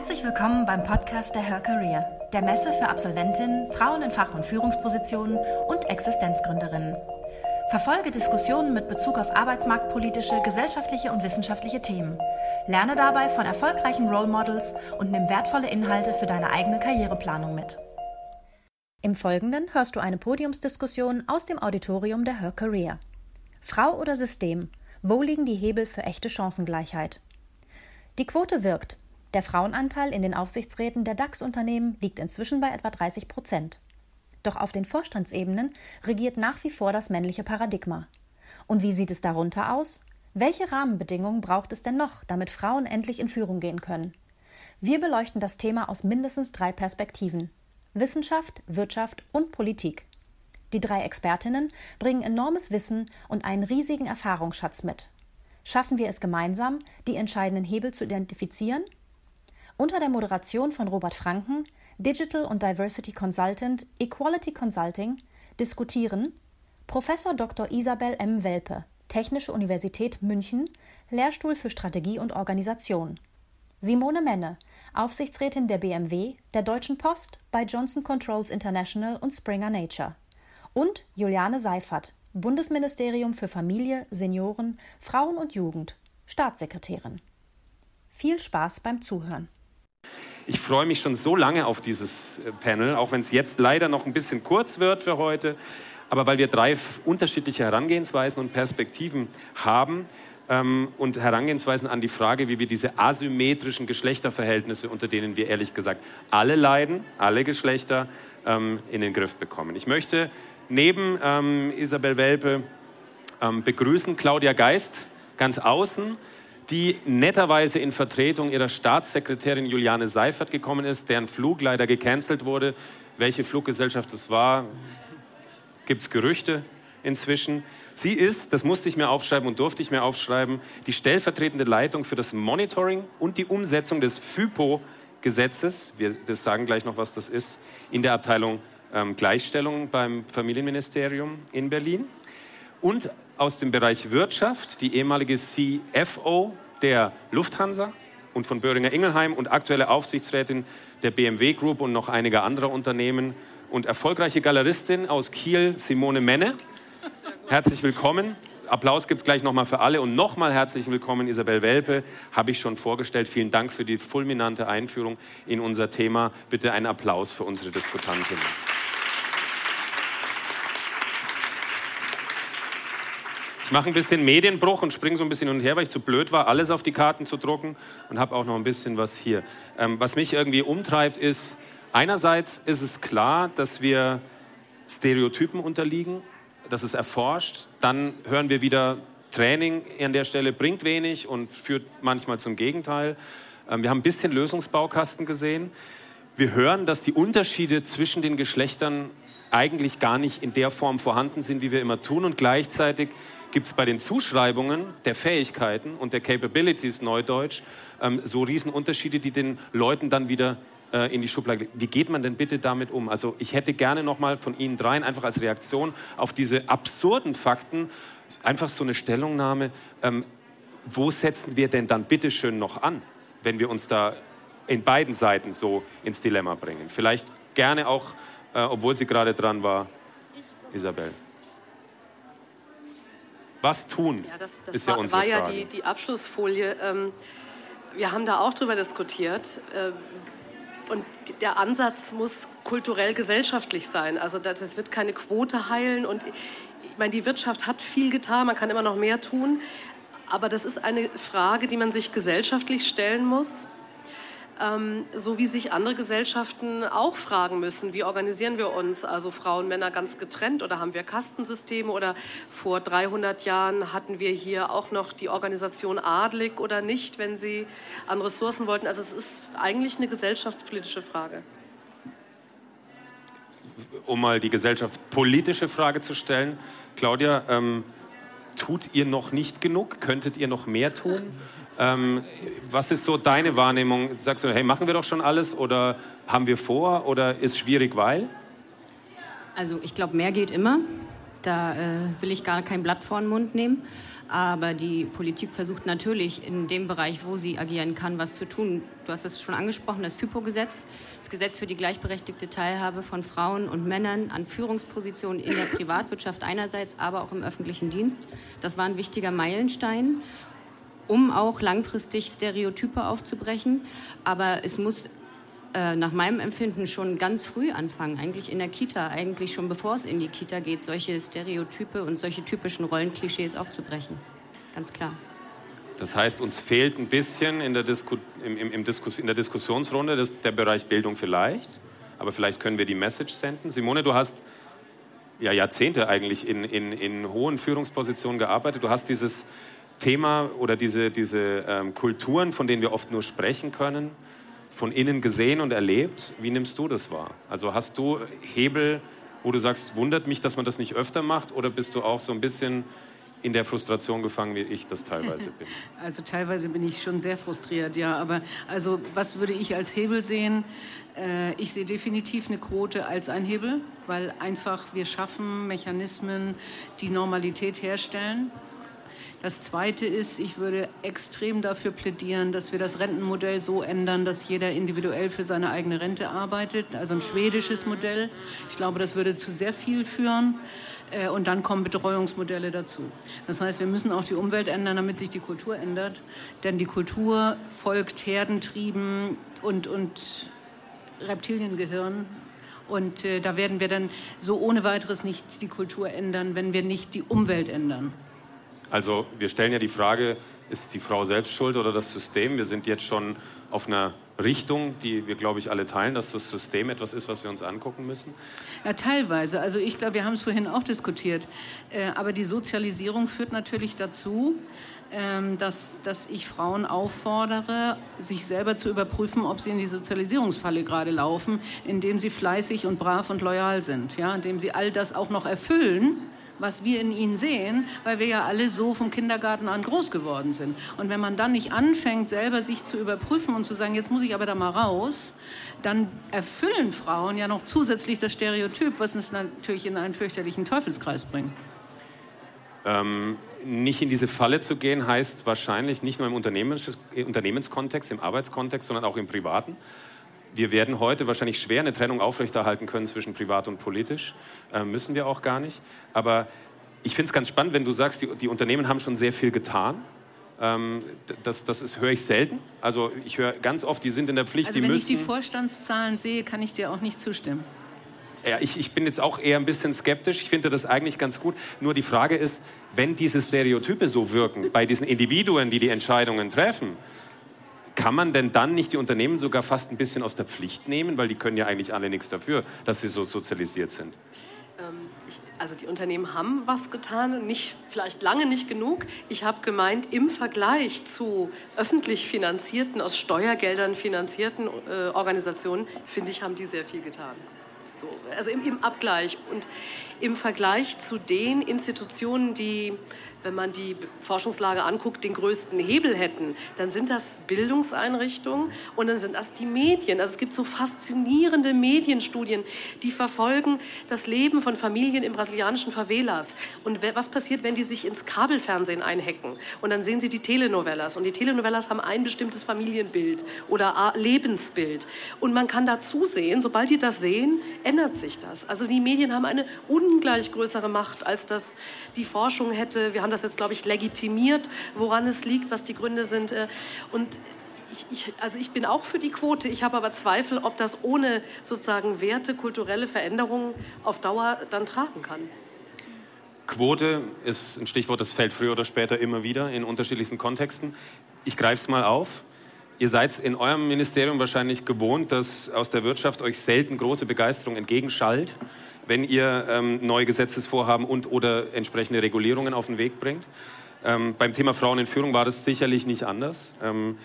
Herzlich willkommen beim Podcast der Her Career, der Messe für Absolventinnen, Frauen in Fach- und Führungspositionen und Existenzgründerinnen. Verfolge Diskussionen mit Bezug auf arbeitsmarktpolitische, gesellschaftliche und wissenschaftliche Themen. Lerne dabei von erfolgreichen Role Models und nimm wertvolle Inhalte für deine eigene Karriereplanung mit. Im Folgenden hörst du eine Podiumsdiskussion aus dem Auditorium der Her Career. Frau oder System? Wo liegen die Hebel für echte Chancengleichheit? Die Quote wirkt. Der Frauenanteil in den Aufsichtsräten der DAX-Unternehmen liegt inzwischen bei etwa 30 Prozent. Doch auf den Vorstandsebenen regiert nach wie vor das männliche Paradigma. Und wie sieht es darunter aus? Welche Rahmenbedingungen braucht es denn noch, damit Frauen endlich in Führung gehen können? Wir beleuchten das Thema aus mindestens drei Perspektiven Wissenschaft, Wirtschaft und Politik. Die drei Expertinnen bringen enormes Wissen und einen riesigen Erfahrungsschatz mit. Schaffen wir es gemeinsam, die entscheidenden Hebel zu identifizieren? Unter der Moderation von Robert Franken Digital und Diversity Consultant, Equality Consulting, diskutieren Professor Dr. Isabel M. Welpe, Technische Universität München, Lehrstuhl für Strategie und Organisation. Simone Menne, Aufsichtsrätin der BMW, der Deutschen Post, bei Johnson Controls International und Springer Nature. Und Juliane Seifert, Bundesministerium für Familie, Senioren, Frauen und Jugend, Staatssekretärin. Viel Spaß beim Zuhören. Ich freue mich schon so lange auf dieses äh, Panel, auch wenn es jetzt leider noch ein bisschen kurz wird für heute. Aber weil wir drei unterschiedliche Herangehensweisen und Perspektiven haben ähm, und Herangehensweisen an die Frage, wie wir diese asymmetrischen Geschlechterverhältnisse, unter denen wir ehrlich gesagt alle leiden, alle Geschlechter, ähm, in den Griff bekommen. Ich möchte neben ähm, Isabel Welpe ähm, begrüßen Claudia Geist ganz außen die netterweise in Vertretung ihrer Staatssekretärin Juliane Seifert gekommen ist, deren Flug leider gecancelt wurde. Welche Fluggesellschaft es war, gibt es Gerüchte inzwischen. Sie ist, das musste ich mir aufschreiben und durfte ich mir aufschreiben, die stellvertretende Leitung für das Monitoring und die Umsetzung des FIPO-Gesetzes, wir das sagen gleich noch, was das ist, in der Abteilung ähm, Gleichstellung beim Familienministerium in Berlin. Und aus dem Bereich Wirtschaft, die ehemalige CFO der Lufthansa und von Böhringer Ingelheim und aktuelle Aufsichtsrätin der BMW Group und noch einiger anderer Unternehmen und erfolgreiche Galeristin aus Kiel, Simone Menne. Herzlich willkommen. Applaus gibt es gleich nochmal für alle und nochmal herzlich willkommen Isabel Welpe, habe ich schon vorgestellt. Vielen Dank für die fulminante Einführung in unser Thema. Bitte einen Applaus für unsere Diskutantin. Ich mache ein bisschen Medienbruch und springe so ein bisschen hin und her, weil ich zu blöd war, alles auf die Karten zu drucken und habe auch noch ein bisschen was hier. Ähm, was mich irgendwie umtreibt, ist, einerseits ist es klar, dass wir Stereotypen unterliegen, das ist erforscht. Dann hören wir wieder, Training an der Stelle bringt wenig und führt manchmal zum Gegenteil. Ähm, wir haben ein bisschen Lösungsbaukasten gesehen. Wir hören, dass die Unterschiede zwischen den Geschlechtern eigentlich gar nicht in der Form vorhanden sind, wie wir immer tun. Und gleichzeitig gibt es bei den Zuschreibungen der Fähigkeiten und der Capabilities, Neudeutsch, ähm, so Riesenunterschiede, die den Leuten dann wieder äh, in die Schublade. Wie geht man denn bitte damit um? Also ich hätte gerne nochmal von Ihnen dreien einfach als Reaktion auf diese absurden Fakten einfach so eine Stellungnahme. Ähm, wo setzen wir denn dann bitte schön noch an, wenn wir uns da in beiden Seiten so ins Dilemma bringen? Vielleicht gerne auch, äh, obwohl sie gerade dran war, Isabel. Was tun? Ja, das, das ist war, ja unsere war ja die, die Abschlussfolie. Ähm, wir haben da auch drüber diskutiert. Äh, und der Ansatz muss kulturell gesellschaftlich sein. Also das, das wird keine Quote heilen. Und ich meine, die Wirtschaft hat viel getan, man kann immer noch mehr tun. Aber das ist eine Frage, die man sich gesellschaftlich stellen muss ähm, so wie sich andere Gesellschaften auch fragen müssen, wie organisieren wir uns, also Frauen, Männer ganz getrennt oder haben wir Kastensysteme oder vor 300 Jahren hatten wir hier auch noch die Organisation adlig oder nicht, wenn sie an Ressourcen wollten. Also es ist eigentlich eine gesellschaftspolitische Frage. Um mal die gesellschaftspolitische Frage zu stellen, Claudia, ähm, tut ihr noch nicht genug? Könntet ihr noch mehr tun? Ähm, was ist so deine Wahrnehmung? Sagst du, hey, machen wir doch schon alles oder haben wir vor oder ist schwierig, weil? Also ich glaube, mehr geht immer. Da äh, will ich gar kein Blatt vor den Mund nehmen. Aber die Politik versucht natürlich in dem Bereich, wo sie agieren kann, was zu tun. Du hast es schon angesprochen, das FIPO-Gesetz, das Gesetz für die gleichberechtigte Teilhabe von Frauen und Männern an Führungspositionen in der Privatwirtschaft einerseits, aber auch im öffentlichen Dienst. Das war ein wichtiger Meilenstein, um auch langfristig Stereotype aufzubrechen. Aber es muss äh, nach meinem Empfinden schon ganz früh anfangen, eigentlich in der Kita, eigentlich schon bevor es in die Kita geht, solche Stereotype und solche typischen Rollenklischees aufzubrechen. Ganz klar. Das heißt, uns fehlt ein bisschen in der, Disku im, im, im Diskus in der Diskussionsrunde das, der Bereich Bildung vielleicht, aber vielleicht können wir die Message senden. Simone, du hast ja Jahrzehnte eigentlich in, in, in hohen Führungspositionen gearbeitet. Du hast dieses Thema oder diese, diese ähm, Kulturen, von denen wir oft nur sprechen können, von innen gesehen und erlebt. Wie nimmst du das wahr? Also hast du Hebel, wo du sagst, wundert mich, dass man das nicht öfter macht, oder bist du auch so ein bisschen in der Frustration gefangen, wie ich das teilweise bin. Also teilweise bin ich schon sehr frustriert, ja. Aber also was würde ich als Hebel sehen? Äh, ich sehe definitiv eine Quote als ein Hebel, weil einfach wir schaffen Mechanismen, die Normalität herstellen. Das Zweite ist, ich würde extrem dafür plädieren, dass wir das Rentenmodell so ändern, dass jeder individuell für seine eigene Rente arbeitet. Also ein schwedisches Modell. Ich glaube, das würde zu sehr viel führen. Äh, und dann kommen Betreuungsmodelle dazu. Das heißt, wir müssen auch die Umwelt ändern, damit sich die Kultur ändert. Denn die Kultur folgt Herdentrieben und, und Reptiliengehirn. Und äh, da werden wir dann so ohne weiteres nicht die Kultur ändern, wenn wir nicht die Umwelt ändern. Also wir stellen ja die Frage, ist die Frau selbst schuld oder das System? Wir sind jetzt schon auf einer Richtung, die wir, glaube ich, alle teilen, dass das System etwas ist, was wir uns angucken müssen? Ja, teilweise. Also ich glaube, wir haben es vorhin auch diskutiert. Äh, aber die Sozialisierung führt natürlich dazu, ähm, dass, dass ich Frauen auffordere, sich selber zu überprüfen, ob sie in die Sozialisierungsfalle gerade laufen, indem sie fleißig und brav und loyal sind, ja? indem sie all das auch noch erfüllen was wir in ihnen sehen, weil wir ja alle so vom Kindergarten an groß geworden sind. Und wenn man dann nicht anfängt, selber sich zu überprüfen und zu sagen, jetzt muss ich aber da mal raus, dann erfüllen Frauen ja noch zusätzlich das Stereotyp, was uns natürlich in einen fürchterlichen Teufelskreis bringt. Ähm, nicht in diese Falle zu gehen, heißt wahrscheinlich nicht nur im Unternehmens Unternehmenskontext, im Arbeitskontext, sondern auch im privaten wir werden heute wahrscheinlich schwer eine Trennung aufrechterhalten können zwischen privat und politisch. Äh, müssen wir auch gar nicht. Aber ich finde es ganz spannend, wenn du sagst, die, die, Unternehmen haben schon sehr viel getan. Ähm, das das höre ich selten. Also ich höre ganz oft, die sind in der Pflicht. Also die wenn müssen, ich die Vorstandszahlen sehe, kann ich dir auch nicht zustimmen. Ja, ich, ich bin jetzt auch eher ein bisschen skeptisch. Ich finde das eigentlich ganz gut. Nur die Frage ist, wenn diese Stereotype so wirken bei diesen Individuen, die die Entscheidungen treffen, kann man denn dann nicht die Unternehmen sogar fast ein bisschen aus der Pflicht nehmen, weil die können ja eigentlich alle nichts dafür, dass sie so sozialisiert sind? Ähm, also die Unternehmen haben was getan, nicht, vielleicht lange nicht genug. Ich habe gemeint, im Vergleich zu öffentlich finanzierten, aus Steuergeldern finanzierten äh, Organisationen, finde ich, haben die sehr viel getan. So, also im, im Abgleich und im Vergleich zu den Institutionen, die wenn man die Forschungslage anguckt, den größten Hebel hätten, dann sind das Bildungseinrichtungen und dann sind das die Medien. Also es gibt so faszinierende Medienstudien, die verfolgen das Leben von Familien in brasilianischen Favelas. Und was passiert, wenn die sich ins Kabelfernsehen einhacken? Und dann sehen sie die Telenovelas. Und die Telenovelas haben ein bestimmtes Familienbild oder Lebensbild. Und man kann da zusehen, sobald die das sehen, ändert sich das. Also die Medien haben eine ungleich größere Macht, als das die Forschung hätte. Wir haben das jetzt, glaube ich, legitimiert, woran es liegt, was die Gründe sind. Äh, und ich, ich, also ich bin auch für die Quote. Ich habe aber Zweifel, ob das ohne sozusagen Werte, kulturelle Veränderungen auf Dauer dann tragen kann. Quote ist ein Stichwort, das fällt früher oder später immer wieder in unterschiedlichsten Kontexten. Ich greife es mal auf. Ihr seid in eurem Ministerium wahrscheinlich gewohnt, dass aus der Wirtschaft euch selten große Begeisterung entgegenschallt wenn ihr ähm, neue Gesetzesvorhaben und oder entsprechende Regulierungen auf den Weg bringt. Ähm, beim Thema Frauen in Führung war das sicherlich nicht anders. Ähm,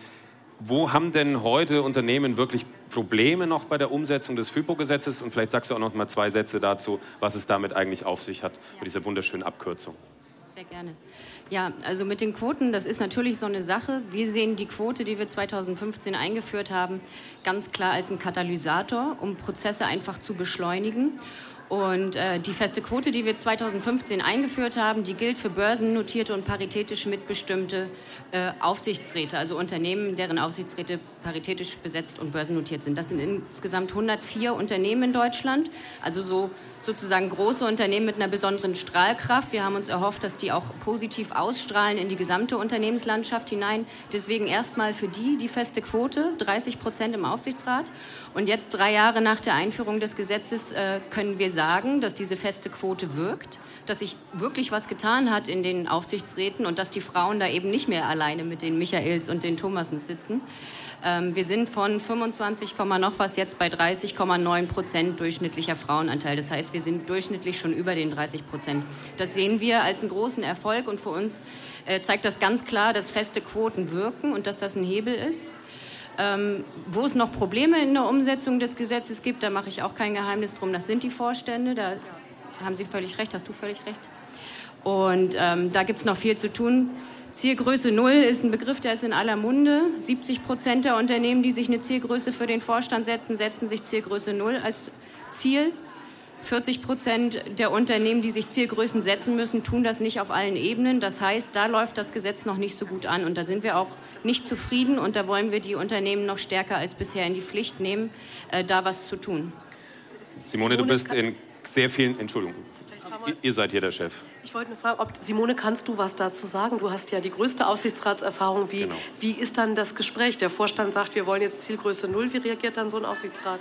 wo haben denn heute Unternehmen wirklich Probleme noch bei der Umsetzung des FIPO-Gesetzes? Und vielleicht sagst du auch noch mal zwei Sätze dazu, was es damit eigentlich auf sich hat, ja. mit dieser wunderschönen Abkürzung. Sehr gerne. Ja, also mit den Quoten, das ist natürlich so eine Sache. Wir sehen die Quote, die wir 2015 eingeführt haben, ganz klar als einen Katalysator, um Prozesse einfach zu beschleunigen Und äh, die feste Quote, die wir 2015 eingeführt haben, die gilt für börsennotierte und paritätisch mitbestimmte äh, Aufsichtsräte, also Unternehmen, deren Aufsichtsräte paritätisch besetzt und börsennotiert sind. Das sind insgesamt 104 Unternehmen in Deutschland, also so sozusagen große Unternehmen mit einer besonderen Strahlkraft. Wir haben uns erhofft, dass die auch positiv ausstrahlen in die gesamte Unternehmenslandschaft hinein. Deswegen erstmal für die die feste Quote, 30 Prozent im Aufsichtsrat. Und jetzt, drei Jahre nach der Einführung des Gesetzes, äh, können wir sagen, dass diese feste Quote wirkt, dass sich wirklich was getan hat in den Aufsichtsräten und dass die Frauen da eben nicht mehr alleine mit den Michaels und den Thomasen sitzen. Ähm, wir sind von 25, noch was jetzt bei 30,9 Prozent durchschnittlicher Frauenanteil. Das heißt, wir sind durchschnittlich schon über den 30 Prozent. Das sehen wir als einen großen Erfolg und für uns äh, zeigt das ganz klar, dass feste Quoten wirken und dass das ein Hebel ist. Ähm, wo es noch Probleme in der Umsetzung des Gesetzes gibt, da mache ich auch kein Geheimnis drum, das sind die Vorstände. Da haben Sie völlig recht, hast du völlig recht. Und ähm, da gibt es noch viel zu tun. Zielgröße Null ist ein Begriff, der ist in aller Munde. 70 Prozent der Unternehmen, die sich eine Zielgröße für den Vorstand setzen, setzen sich Zielgröße Null als Ziel. 40 Prozent der Unternehmen, die sich Zielgrößen setzen müssen, tun das nicht auf allen Ebenen. Das heißt, da läuft das Gesetz noch nicht so gut an. Und da sind wir auch nicht zufrieden. Und da wollen wir die Unternehmen noch stärker als bisher in die Pflicht nehmen, äh, da was zu tun. Simone, du bist in sehr vielen, Entschuldigung, ihr seid hier der Chef. Ich wollte nur fragen, ob, Simone, kannst du was dazu sagen? Du hast ja die größte Aufsichtsratserfahrung. Wie, genau. wie ist dann das Gespräch? Der Vorstand sagt, wir wollen jetzt Zielgröße Null. Wie reagiert dann so ein Aufsichtsrat?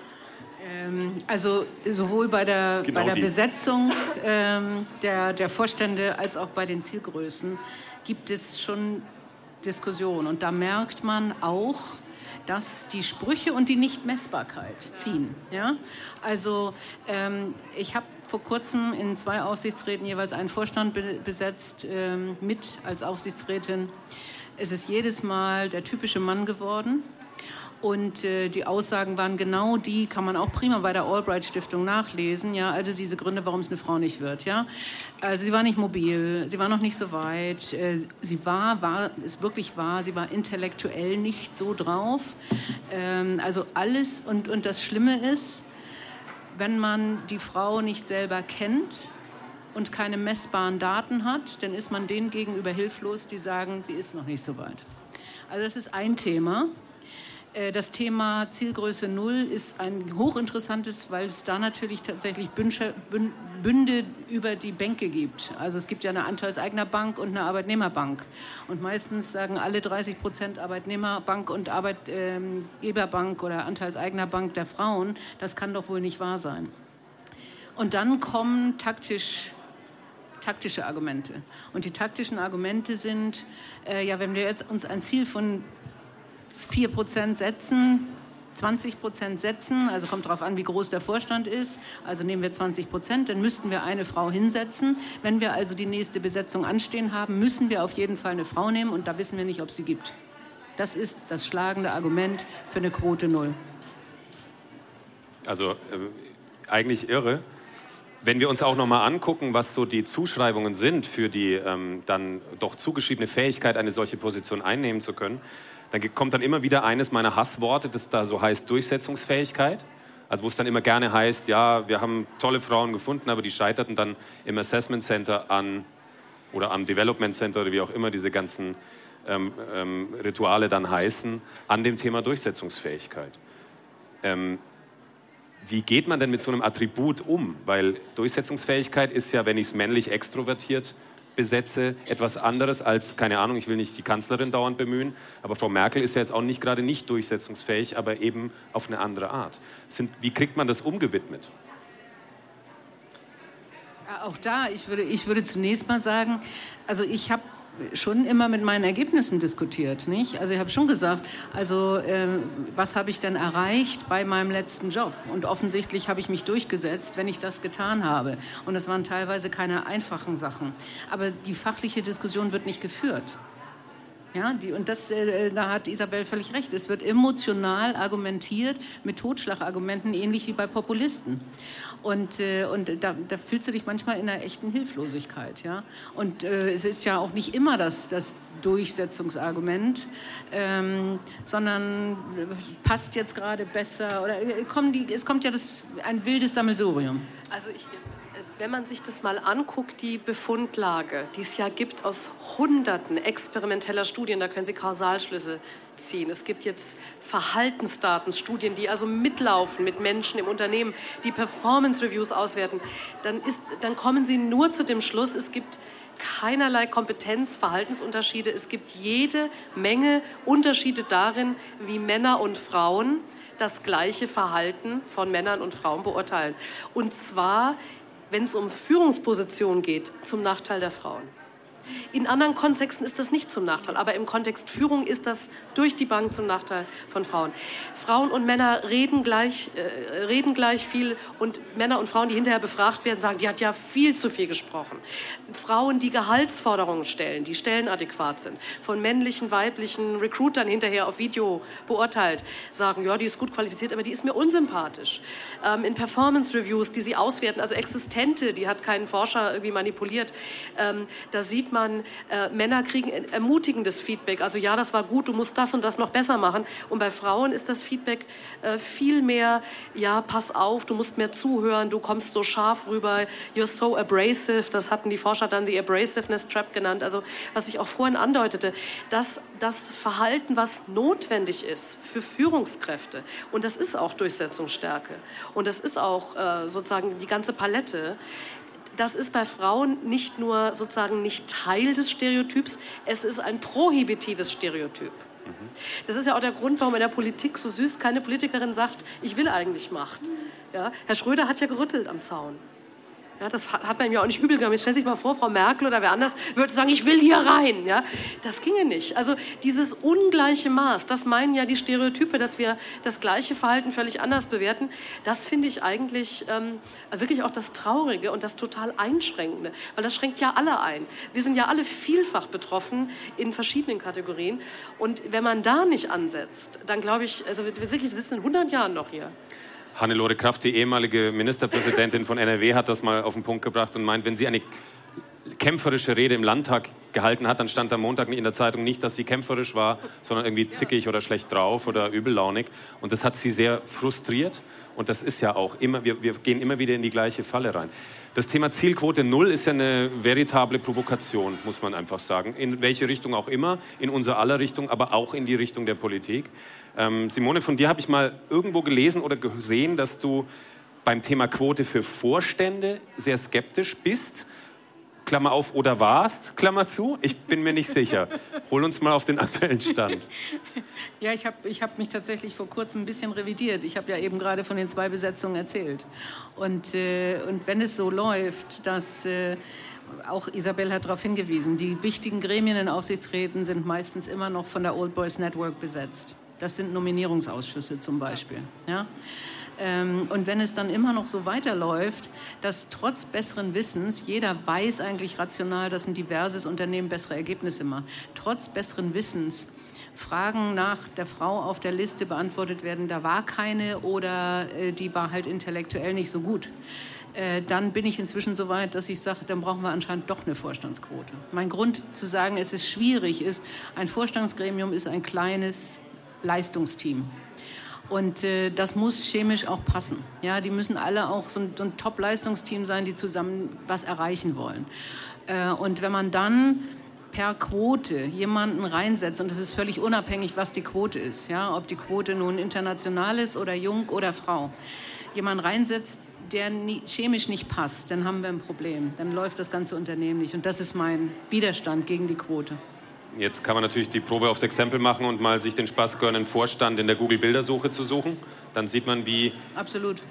Ähm, also sowohl bei der, genau bei der Besetzung ähm, der, der Vorstände als auch bei den Zielgrößen gibt es schon Diskussionen. Und da merkt man auch, dass die Sprüche und die Nichtmessbarkeit ziehen. Ja? Also ähm, ich habe vor kurzem in zwei Aufsichtsräten jeweils einen Vorstand be besetzt, ähm, mit als Aufsichtsrätin. Es ist jedes Mal der typische Mann geworden. Und äh, die Aussagen waren genau die, kann man auch prima bei der Albright Stiftung nachlesen. Ja, also diese Gründe, warum es eine Frau nicht wird. Ja, also sie war nicht mobil, sie war noch nicht so weit. Äh, sie war, war, ist wirklich wahr, sie war intellektuell nicht so drauf. Ähm, also alles und und das Schlimme ist, wenn man die Frau nicht selber kennt und keine messbaren Daten hat, dann ist man denen gegenüber hilflos, die sagen, sie ist noch nicht so weit. Also das ist ein Thema. Äh, das Thema Zielgröße Null ist ein hochinteressantes, weil es da natürlich tatsächlich Bünde über die Bänke gibt. Also es gibt ja eine Anteilseignerbank und eine Arbeitnehmerbank. Und meistens sagen alle 30 Prozent Arbeitnehmerbank und Arbeitgeberbank oder Anteilseignerbank der Frauen, das kann doch wohl nicht wahr sein. Und dann kommen taktisch taktische Argumente. Und die taktischen Argumente sind, äh, ja, wenn wir jetzt uns ein Ziel von 4 Prozent setzen, 20 Prozent setzen, also kommt darauf an, wie groß der Vorstand ist, also nehmen wir 20 Prozent, dann müssten wir eine Frau hinsetzen. Wenn wir also die nächste Besetzung anstehen haben, müssen wir auf jeden Fall eine Frau nehmen und da wissen wir nicht, ob sie gibt. Das ist das schlagende Argument für eine Quote Null. Also äh, eigentlich irre. Wenn wir uns auch noch mal angucken, was so die Zuschreibungen sind für die ähm, dann doch zugeschriebene Fähigkeit, eine solche Position einnehmen zu können, dann kommt dann immer wieder eines meiner Hassworte, das da so heißt Durchsetzungsfähigkeit. Also wo es dann immer gerne heißt, ja, wir haben tolle Frauen gefunden, aber die scheiterten dann im Assessment Center an oder am Development Center oder wie auch immer diese ganzen ähm, ähm, Rituale dann heißen, an dem Thema Durchsetzungsfähigkeit. Ähm, wie geht man denn mit so einem Attribut um? Weil Durchsetzungsfähigkeit ist ja, wenn ich es männlich extrovertiert besetze, etwas anderes als, keine Ahnung, ich will nicht die Kanzlerin dauernd bemühen, aber Frau Merkel ist ja jetzt auch nicht gerade nicht durchsetzungsfähig, aber eben auf eine andere Art. Sind, wie kriegt man das umgewidmet? Auch da, ich würde, ich würde zunächst mal sagen, also ich habe schon immer mit meinen Ergebnissen diskutiert. Nicht? Also ich habe schon gesagt, also äh, was habe ich denn erreicht bei meinem letzten Job? Und offensichtlich habe ich mich durchgesetzt, wenn ich das getan habe. Und es waren teilweise keine einfachen Sachen. Aber die fachliche Diskussion wird nicht geführt. Ja, die, und das, äh, da hat Isabel völlig recht. Es wird emotional argumentiert mit Totschlagargumenten, ähnlich wie bei Populisten. Und, äh, und da, da, fühlst du dich manchmal in einer echten Hilflosigkeit. Ja? Und äh, es ist ja auch nicht immer das, das Durchsetzungsargument, ähm, sondern äh, passt jetzt gerade besser. Oder äh, kommen die, es kommt ja das, ein wildes Sammelsurium. Also ich wenn man sich das mal anguckt, die Befundlage, die es ja gibt aus Hunderten experimenteller Studien, da können Sie Kausalschlüsse ziehen. Es gibt jetzt Verhaltensdatenstudien, die also mitlaufen mit Menschen im Unternehmen, die Performance Reviews auswerten. Dann, ist, dann kommen Sie nur zu dem Schluss, es gibt keinerlei Kompetenz, Verhaltensunterschiede. Es gibt jede Menge Unterschiede darin, wie Männer und Frauen das gleiche Verhalten von Männern und Frauen beurteilen. Und zwar wenn es um Führungspositionen geht, zum Nachteil der Frauen. In anderen Kontexten ist das nicht zum Nachteil, aber im Kontext Führung ist das durch die Bank zum Nachteil von Frauen. Frauen und Männer reden gleich, äh, reden gleich viel und Männer und Frauen, die hinterher befragt werden, sagen, die hat ja viel zu viel gesprochen. Frauen, die Gehaltsforderungen stellen, die stellenadäquat sind, von männlichen, weiblichen Recruitern hinterher auf Video beurteilt, sagen, ja, die ist gut qualifiziert, aber die ist mir unsympathisch. Ähm, in Performance Reviews, die sie auswerten, also existente, die hat keinen Forscher irgendwie manipuliert, ähm, da sieht man, äh, Männer kriegen ermutigendes Feedback, also ja, das war gut, du musst das und das noch besser machen. Und bei Frauen ist das Feedback Feedback äh, viel mehr, ja, pass auf, du musst mehr zuhören, du kommst so scharf rüber, you're so abrasive, das hatten die Forscher dann die Abrasiveness Trap genannt, also was ich auch vorhin andeutete, dass das Verhalten, was notwendig ist für Führungskräfte, und das ist auch Durchsetzungsstärke und das ist auch äh, sozusagen die ganze Palette, das ist bei Frauen nicht nur sozusagen nicht Teil des Stereotyps, es ist ein prohibitives Stereotyp. Das ist ja auch der Grund, warum in der Politik so süß keine Politikerin sagt, ich will eigentlich Macht. Ja? Herr Schröder hat ja gerüttelt am Zaun. Ja, das hat man ja auch nicht übel genommen. Jetzt stell sich mal vor, Frau Merkel oder wer anders würde sagen, ich will hier rein. Ja, das ginge nicht. Also dieses ungleiche Maß, das meinen ja die Stereotype, dass wir das gleiche Verhalten völlig anders bewerten. Das finde ich eigentlich ähm, wirklich auch das Traurige und das total Einschränkende, weil das schränkt ja alle ein. Wir sind ja alle vielfach betroffen in verschiedenen Kategorien. Und wenn man da nicht ansetzt, dann glaube ich, also wirklich, wir sitzen in 100 Jahren noch hier. Hannelore Kraft, die ehemalige Ministerpräsidentin von NRW, hat das mal auf den Punkt gebracht und meint, wenn sie eine kämpferische Rede im Landtag gehalten hat, dann stand am Montag in der Zeitung nicht, dass sie kämpferisch war, sondern irgendwie zickig oder schlecht drauf oder übellaunig. Und das hat sie sehr frustriert. Und das ist ja auch immer, wir, wir gehen immer wieder in die gleiche Falle rein. Das Thema Zielquote Null ist ja eine veritable Provokation, muss man einfach sagen. In welche Richtung auch immer, in unser aller Richtung, aber auch in die Richtung der Politik. Ähm, Simone, von dir habe ich mal irgendwo gelesen oder gesehen, dass du beim Thema Quote für Vorstände sehr skeptisch bist. Klammer auf, oder warst, Klammer zu. Ich bin mir nicht sicher. Hol uns mal auf den aktuellen Stand. Ja, ich habe ich hab mich tatsächlich vor kurzem ein bisschen revidiert. Ich habe ja eben gerade von den zwei Besetzungen erzählt. Und, äh, und wenn es so läuft, dass... Äh, auch Isabel hat darauf hingewiesen, die wichtigen Gremien in Aufsichtsräten sind meistens immer noch von der Old Boys Network besetzt. Das sind Nominierungsausschüsse zum Beispiel. Ja? Ähm, und wenn es dann immer noch so weiterläuft, dass trotz besseren Wissens, jeder weiß eigentlich rational, dass ein diverses Unternehmen bessere Ergebnisse macht, trotz besseren Wissens Fragen nach der Frau auf der Liste beantwortet werden, da war keine oder äh, die war halt intellektuell nicht so gut äh, dann bin ich inzwischen so weit, dass ich sage, dann brauchen wir anscheinend doch eine Vorstandsquote. Mein Grund zu sagen, es ist schwierig, ist, ein Vorstandsgremium ist ein kleines Leistungsteam. Und äh, das muss chemisch auch passen. Ja, die müssen alle auch so ein, so ein Top-Leistungsteam sein, die zusammen was erreichen wollen. Äh, und wenn man dann per Quote jemanden reinsetzt, und es ist völlig unabhängig, was die Quote ist, ja, ob die Quote nun international ist oder jung oder Frau, jemanden reinsetzt, der nie, chemisch nicht passt, dann haben wir ein Problem. Dann läuft das ganze Unternehmen nicht. Und das ist mein Widerstand gegen die Quote. Jetzt kann man natürlich die Probe aufs Exempel machen und mal sich den Spaß gönnen, Vorstand in der Google-Bildersuche zu suchen. Dann sieht man, wie, Absolut.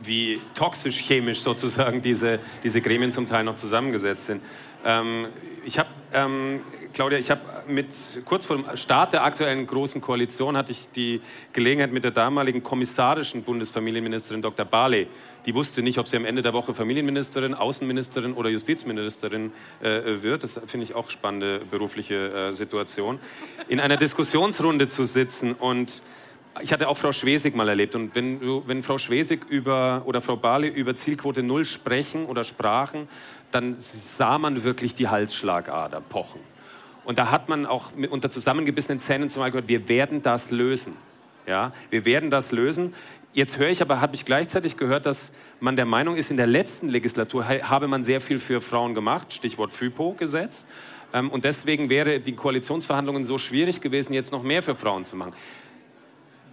wie, wie toxisch chemisch sozusagen diese, diese Gremien zum Teil noch zusammengesetzt sind. Ähm, ich habe, ähm, Claudia, ich habe mit, kurz vor dem Start der aktuellen Großen Koalition hatte ich die Gelegenheit mit der damaligen kommissarischen Bundesfamilienministerin Dr. Barley, die wusste nicht, ob sie am Ende der Woche Familienministerin, Außenministerin oder Justizministerin äh, wird. Das finde ich auch spannende berufliche äh, Situation. In einer Diskussionsrunde zu sitzen und ich hatte auch Frau Schwesig mal erlebt. Und wenn, wenn Frau Schwesig über, oder Frau Barley über Zielquote Null sprechen oder sprachen, dann sah man wirklich die Halsschlagader pochen. Und da hat man auch mit, unter zusammengebissenen Zähnen zumal gehört, wir werden das lösen. Ja, wir werden das lösen. Jetzt höre ich aber, habe ich gleichzeitig gehört, dass man der Meinung ist, in der letzten Legislatur habe man sehr viel für Frauen gemacht, Stichwort FIPO-Gesetz. Ähm, und deswegen wäre die Koalitionsverhandlungen so schwierig gewesen, jetzt noch mehr für Frauen zu machen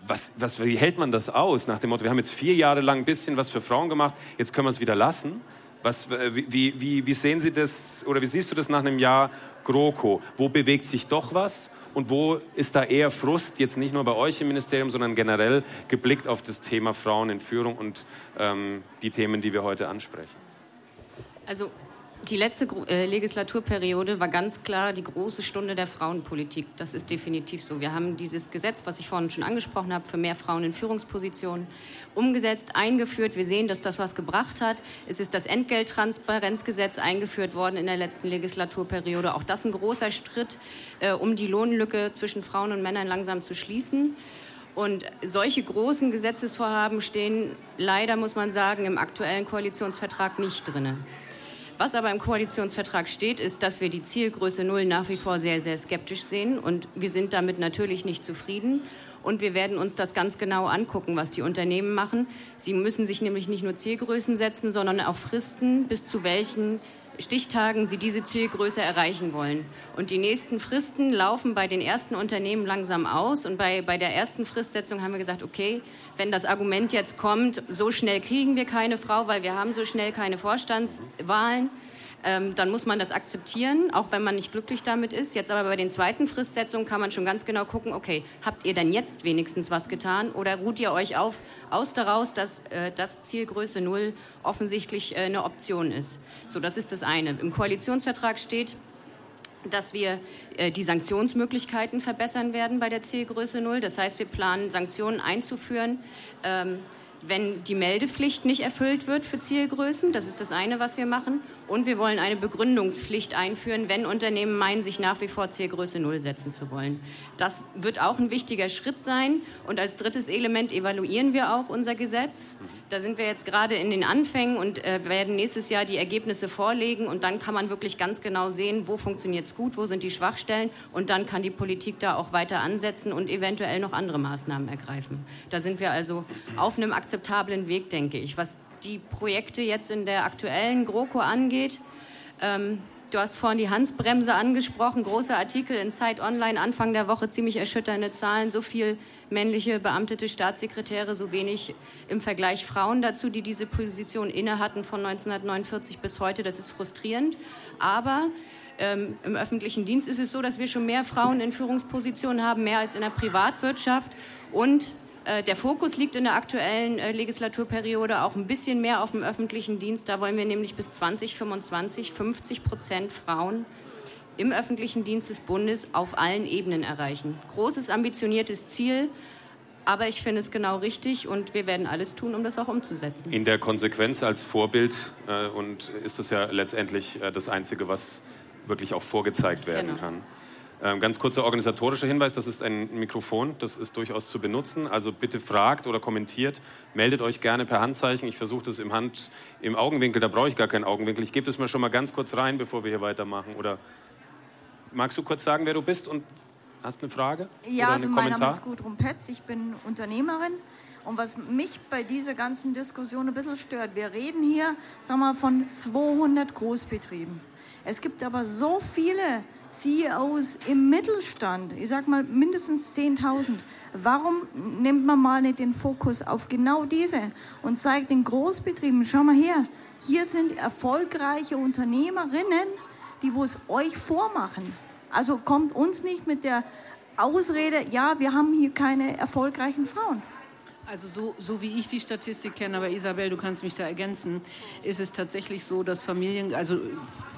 was, was, wie hält man das aus? Nach dem Motto, wir haben jetzt vier Jahre lang ein bisschen was für Frauen gemacht, jetzt können wir es wieder lassen. Was, wie, wie, wie sehen Sie das oder wie siehst du das nach einem Jahr GroKo? Wo bewegt sich doch was und wo ist da eher Frust, jetzt nicht nur bei euch im Ministerium, sondern generell geblickt auf das Thema Frauen in Führung und ähm, die Themen, die wir heute ansprechen? Also die letzte äh, Legislaturperiode war ganz klar die große Stunde der Frauenpolitik. Das ist definitiv so. Wir haben dieses Gesetz, was ich vorhin schon angesprochen habe, für mehr Frauen in Führungspositionen umgesetzt, eingeführt. Wir sehen, dass das was gebracht hat. Es ist das Entgelttransparenzgesetz eingeführt worden in der letzten Legislaturperiode. Auch das ein großer Schritt, äh, um die Lohnlücke zwischen Frauen und Männern langsam zu schließen. Und solche großen Gesetzesvorhaben stehen leider, muss man sagen, im aktuellen Koalitionsvertrag nicht drin. Was aber im Koalitionsvertrag steht, ist, dass wir die Zielgröße Null nach wie vor sehr, sehr skeptisch sehen. Und wir sind damit natürlich nicht zufrieden. Und wir werden uns das ganz genau angucken, was die Unternehmen machen. Sie müssen sich nämlich nicht nur Zielgrößen setzen, sondern auch Fristen, bis zu welchen Stichtagen sie diese Zielgröße erreichen wollen. Und die nächsten Fristen laufen bei den ersten Unternehmen langsam aus. Und bei, bei der ersten Fristsetzung haben wir gesagt, okay, wenn das Argument jetzt kommt, so schnell kriegen wir keine Frau, weil wir haben so schnell keine Vorstandswahlen, ähm, dann muss man das akzeptieren, auch wenn man nicht glücklich damit ist. Jetzt aber bei den zweiten Fristsetzungen kann man schon ganz genau gucken, okay, habt ihr denn jetzt wenigstens was getan oder ruht ihr euch auf, aus daraus, dass äh, das Zielgröße Null offensichtlich äh, eine Option ist. So, das ist das eine. Im Koalitionsvertrag steht, dass wir äh, die Sanktionsmöglichkeiten verbessern werden bei der Zielgröße Null. Das heißt, wir planen Sanktionen einzuführen, ähm, wenn die Meldepflicht nicht erfüllt wird für Zielgrößen. Das ist das eine, was wir machen. Und wir wollen eine Begründungspflicht einführen, wenn Unternehmen meinen, sich nach wie vor Zielgröße Null setzen zu wollen. Das wird auch ein wichtiger Schritt sein. Und als drittes Element evaluieren wir auch unser Gesetz. Da sind wir jetzt gerade in den Anfängen und äh, werden nächstes Jahr die Ergebnisse vorlegen. Und dann kann man wirklich ganz genau sehen, wo funktioniert es gut, wo sind die Schwachstellen. Und dann kann die Politik da auch weiter ansetzen und eventuell noch andere Maßnahmen ergreifen. Da sind wir also auf einem akzeptablen Weg, denke ich. Was die Projekte jetzt in der aktuellen GroKo angeht. Ähm, du hast vorhin die Hansbremse angesprochen, großer Artikel in Zeit Online, Anfang der Woche ziemlich erschütternde Zahlen, so viel männliche beamtete Staatssekretäre, so wenig im Vergleich Frauen dazu, die diese Position inne hatten von 1949 bis heute. Das ist frustrierend, aber ähm, Im öffentlichen Dienst ist es so, dass wir schon mehr Frauen in Führungspositionen haben, mehr als in der Privatwirtschaft. Und der Fokus liegt in der aktuellen äh, Legislaturperiode auch ein bisschen mehr auf dem öffentlichen Dienst. Da wollen wir nämlich bis 2025 50 Prozent Frauen im öffentlichen Dienst des Bundes auf allen Ebenen erreichen. Großes, ambitioniertes Ziel, aber ich finde es genau richtig und wir werden alles tun, um das auch umzusetzen. In der Konsequenz als Vorbild äh, und ist das ja letztendlich äh, das Einzige, was wirklich auch vorgezeigt werden genau. kann. Ähm, ganz kurzer organisatorischer Hinweis, das ist ein Mikrofon, das ist durchaus zu benutzen. Also bitte fragt oder kommentiert, meldet euch gerne per Handzeichen. Ich versuche das im Hand, im Augenwinkel, da brauche ich gar keinen Augenwinkel. Ich gebe das mal schon mal ganz kurz rein, bevor wir hier weitermachen. Oder magst du kurz sagen, wer du bist und hast eine Frage? Ja, also mein Name ist Gudrun Petz, ich bin Unternehmerin. Und was mich bei dieser ganzen Diskussion ein bisschen stört, wir reden hier, sagen wir mal, von 200 Großbetrieben. Es gibt aber so viele CEOs im Mittelstand, ich sage mal mindestens 10.000, warum nimmt man mal nicht den Fokus auf genau diese und zeigt den Großbetrieben, schau mal her, hier sind erfolgreiche Unternehmerinnen, die wo es euch vormachen. Also kommt uns nicht mit der Ausrede, ja, wir haben hier keine erfolgreichen Frauen. Also so, so wie ich die Statistik kenne, aber Isabel, du kannst mich da ergänzen, ist es tatsächlich so, dass Familien, also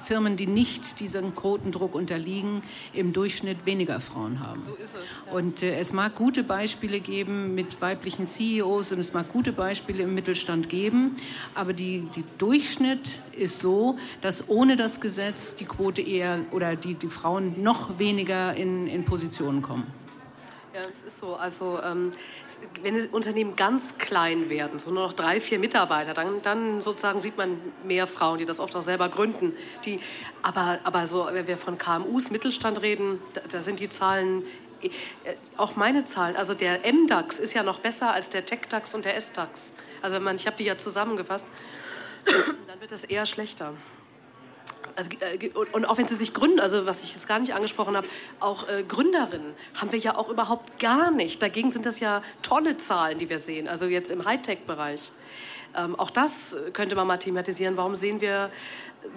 Firmen, die nicht diesem Quotendruck unterliegen, im Durchschnitt weniger Frauen haben. So ist es. Ja. Und äh, es mag gute Beispiele geben mit weiblichen CEOs und es mag gute Beispiele im Mittelstand geben, aber die, die Durchschnitt ist so, dass ohne das Gesetz die Quote eher oder die, die Frauen noch weniger in, in Positionen kommen. Ja, es ist so. Also ähm, wenn Unternehmen ganz klein werden, so nur noch drei, vier Mitarbeiter, dann, dann sozusagen sieht man mehr Frauen, die das oft auch selber gründen. Die, aber, aber so, wenn wir von KMUs, Mittelstand reden, da, da sind die Zahlen äh, auch meine Zahlen, also der MDAX ist ja noch besser als der TechDAX und der SDAX. Also man, ich habe die ja zusammengefasst, dann wird das eher schlechter und auch wenn sie sich gründen, also was ich jetzt gar nicht angesprochen habe, auch äh, Gründerinnen haben wir ja auch überhaupt gar nicht. Dagegen sind das ja tolle Zahlen, die wir sehen, also jetzt im Hightech-Bereich. Ähm, auch das könnte man mal thematisieren. Warum sehen wir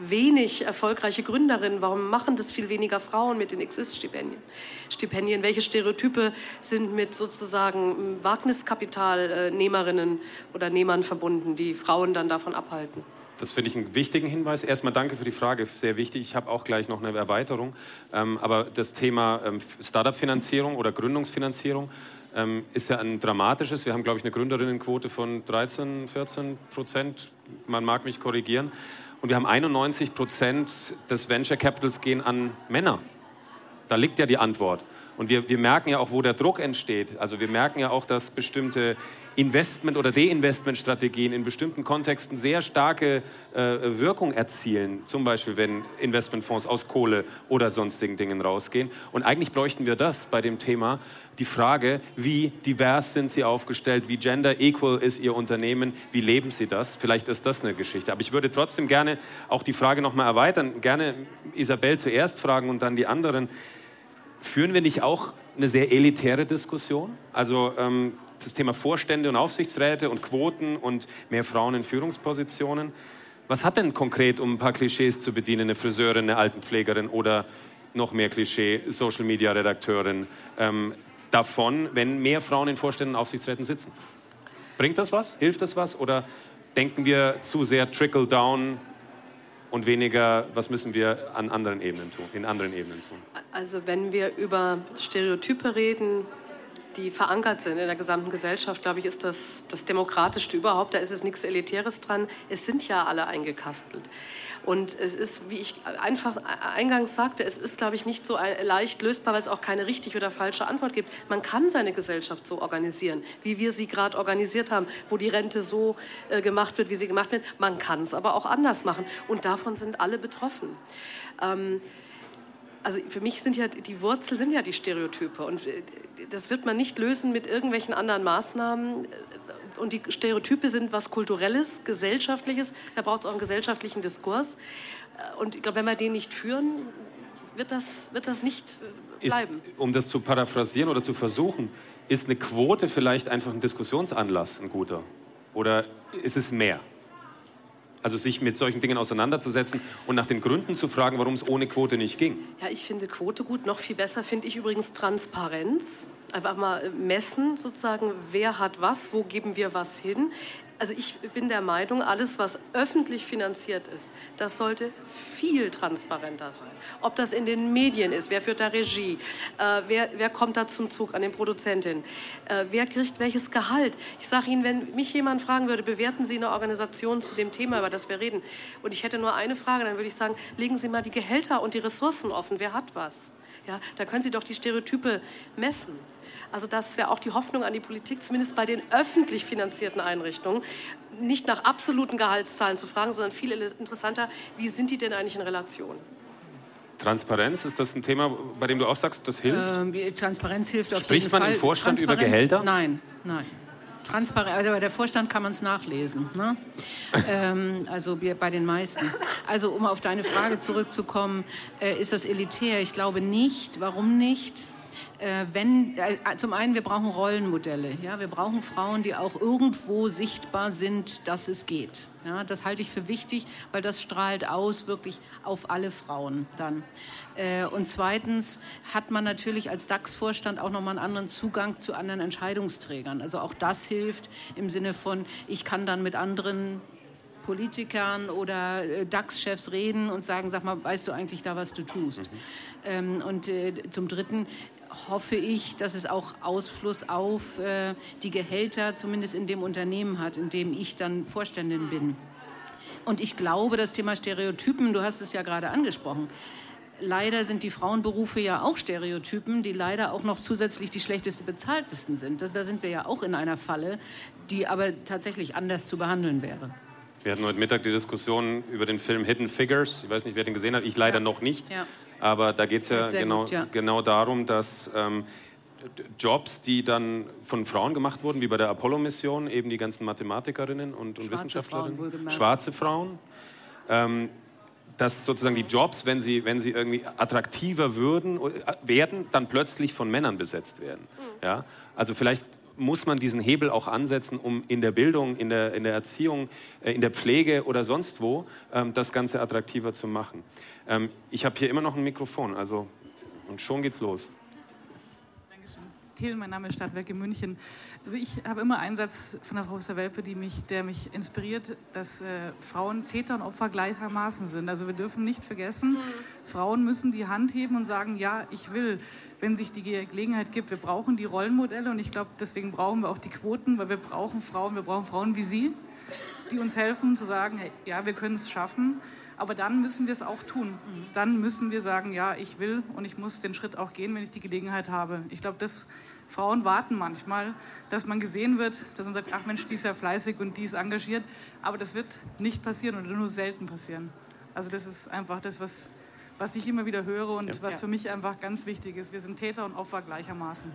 wenig erfolgreiche Gründerinnen? Warum machen das viel weniger Frauen mit den Exist-Stipendien? Stipendien? Welche Stereotype sind mit sozusagen Wagniskapitalnehmerinnen oder Nehmern verbunden, die Frauen dann davon abhalten? Das finde ich einen wichtigen Hinweis. Erstmal danke für die Frage, sehr wichtig. Ich habe auch gleich noch eine Erweiterung. Ähm, aber das Thema ähm, Startup-Finanzierung oder Gründungsfinanzierung ähm, ist ja ein dramatisches. Wir haben, glaube ich, eine Gründerinnenquote von 13, 14 Prozent. Man mag mich korrigieren. Und wir haben 91 Prozent des Venture Capitals gehen an Männer. Da liegt ja die Antwort. Und wir, wir merken ja auch, wo der Druck entsteht. Also wir merken ja auch, dass bestimmte Investment- oder Deinvestmentstrategien in bestimmten Kontexten sehr starke äh, Wirkung erzielen. Zum Beispiel, wenn Investmentfonds aus Kohle oder sonstigen Dingen rausgehen. Und eigentlich bräuchten wir das bei dem Thema, die Frage, wie divers sind Sie aufgestellt, wie gender equal ist Ihr Unternehmen, wie leben Sie das? Vielleicht ist das eine Geschichte. Aber ich würde trotzdem gerne auch die Frage nochmal erweitern. Gerne Isabel zuerst fragen und dann die anderen. Führen wir nicht auch eine sehr elitäre Diskussion? Also ähm, das Thema Vorstände und Aufsichtsräte und Quoten und mehr Frauen in Führungspositionen. Was hat denn konkret, um ein paar Klischees zu bedienen, eine Friseurin, eine Altenpflegerin oder noch mehr Klischee, Social-Media-Redakteurin ähm, davon, wenn mehr Frauen in Vorständen und Aufsichtsräten sitzen? Bringt das was? Hilft das was? Oder denken wir zu sehr Trickle-Down und weniger, was müssen wir an anderen Ebenen tun, in anderen Ebenen tun? Also wenn wir über Stereotype reden, die verankert sind in der gesamten Gesellschaft, glaube ich, ist das das Demokratischste überhaupt. Da ist es nichts Elitäres dran. Es sind ja alle eingekastelt. Und es ist, wie ich einfach eingangs sagte, es ist, glaube ich, nicht so leicht lösbar, weil es auch keine richtige oder falsche Antwort gibt. Man kann seine Gesellschaft so organisieren, wie wir sie gerade organisiert haben, wo die Rente so äh, gemacht wird, wie sie gemacht wird. Man kann es aber auch anders machen. Und davon sind alle betroffen. Ähm, also für mich sind ja die Wurzel sind ja die Stereotype und äh, das wird man nicht lösen mit irgendwelchen anderen Maßnahmen. Und die Stereotype sind was Kulturelles, Gesellschaftliches. Da braucht es auch einen gesellschaftlichen Diskurs. Äh, und ich glaube, wenn wir den nicht führen, wird das, wird das nicht äh, bleiben. Ist, um das zu paraphrasieren oder zu versuchen, ist eine Quote vielleicht einfach ein Diskussionsanlass, ein guter? Oder ist es mehr? Also sich mit solchen Dingen auseinanderzusetzen und nach den Gründen zu fragen, warum es ohne Quote nicht ging. Ja, ich finde Quote gut. Noch viel besser finde ich übrigens Transparenz. Einfach mal messen, sozusagen, wer hat was, wo geben wir was hin also ich bin der Meinung, alles, was öffentlich finanziert ist, das sollte viel transparenter sein. Ob das in den Medien ist, wer führt da Regie, äh, wer, wer, kommt da zum Zug an den Produzentin, äh, wer kriegt welches Gehalt. Ich sage Ihnen, wenn mich jemand fragen würde, bewerten Sie eine Organisation zu dem Thema, über das wir reden, und ich hätte nur eine Frage, dann würde ich sagen, legen Sie mal die Gehälter und die Ressourcen offen, wer hat was. Ja, da können Sie doch die Stereotype messen. Also das wäre auch die Hoffnung an die Politik, zumindest bei den öffentlich finanzierten Einrichtungen, nicht nach absoluten Gehaltszahlen zu fragen, sondern viel interessanter, wie sind die denn eigentlich in Relation? Transparenz, ist das ein Thema, bei dem du auch sagst, das hilft? Ähm, Transparenz hilft auf Spricht jeden Fall. Spricht man im Vorstand über Gehälter? Nein, nein. Transparenz, also bei der Vorstand kann man es nachlesen. Ne? ähm, also bei den meisten. Also um auf deine Frage zurückzukommen, äh, ist das elitär? Ich glaube nicht. Warum nicht? Äh, wenn, äh, zum einen, wir brauchen Rollenmodelle. Ja? Wir brauchen Frauen, die auch irgendwo sichtbar sind, dass es geht. Ja? Das halte ich für wichtig, weil das strahlt aus wirklich auf alle Frauen dann. Äh, und zweitens hat man natürlich als DAX-Vorstand auch nochmal einen anderen Zugang zu anderen Entscheidungsträgern. Also auch das hilft im Sinne von, ich kann dann mit anderen Politikern oder DAX-Chefs reden und sagen, sag mal, weißt du eigentlich da, was du tust? Mhm. Ähm, und äh, zum Dritten hoffe ich, dass es auch Ausfluss auf äh, die Gehälter zumindest in dem Unternehmen hat, in dem ich dann Vorständin bin. Und ich glaube, das Thema Stereotypen, du hast es ja gerade angesprochen, leider sind die Frauenberufe ja auch Stereotypen, die leider auch noch zusätzlich die schlechtest bezahltesten sind. Das, da sind wir ja auch in einer Falle, die aber tatsächlich anders zu behandeln wäre. Wir hatten heute Mittag die Diskussion über den Film Hidden Figures. Ich weiß nicht, wer den gesehen hat. Ich leider ja. noch nicht. Ja. Aber da geht es ja, genau, gut, ja genau darum, dass ähm, Jobs, die dann von Frauen gemacht wurden, wie bei der Apollo-Mission, eben die ganzen Mathematikerinnen und, und Wissenschaftlerinnen, Frauen, schwarze Frauen, ähm, dass sozusagen die Jobs, wenn sie, wenn sie irgendwie attraktiver würden, äh, werden, dann plötzlich von Männern besetzt werden. Mhm. Ja? Also vielleicht muss man diesen Hebel auch ansetzen, um in der Bildung, in der, in der Erziehung, äh, in der Pflege oder sonst wo ähm, das Ganze attraktiver zu machen. Ähm, ich habe hier immer noch ein Mikrofon, also und schon geht's los. Thiel, mein Name ist Stadtwerke München. Also ich habe immer einen Satz von der Frau Welpe, mich, der mich inspiriert, dass äh, Frauen Täter und Opfer gleichermaßen sind. Also wir dürfen nicht vergessen. Frauen müssen die Hand heben und sagen, ja, ich will, wenn sich die Gelegenheit gibt. Wir brauchen die Rollenmodelle und ich glaube, deswegen brauchen wir auch die Quoten, weil wir brauchen Frauen, wir brauchen Frauen wie Sie, die uns helfen zu sagen, hey, ja, wir können es schaffen. Aber dann müssen wir es auch tun. Dann müssen wir sagen, ja, ich will und ich muss den Schritt auch gehen, wenn ich die Gelegenheit habe. Ich glaube, das Frauen warten manchmal, dass man gesehen wird, dass man sagt, ach Mensch, die ist ja fleißig und die ist engagiert. Aber das wird nicht passieren oder nur selten passieren. Also das ist einfach das, was, was ich immer wieder höre und ja. was für mich einfach ganz wichtig ist. Wir sind Täter und Opfer gleichermaßen.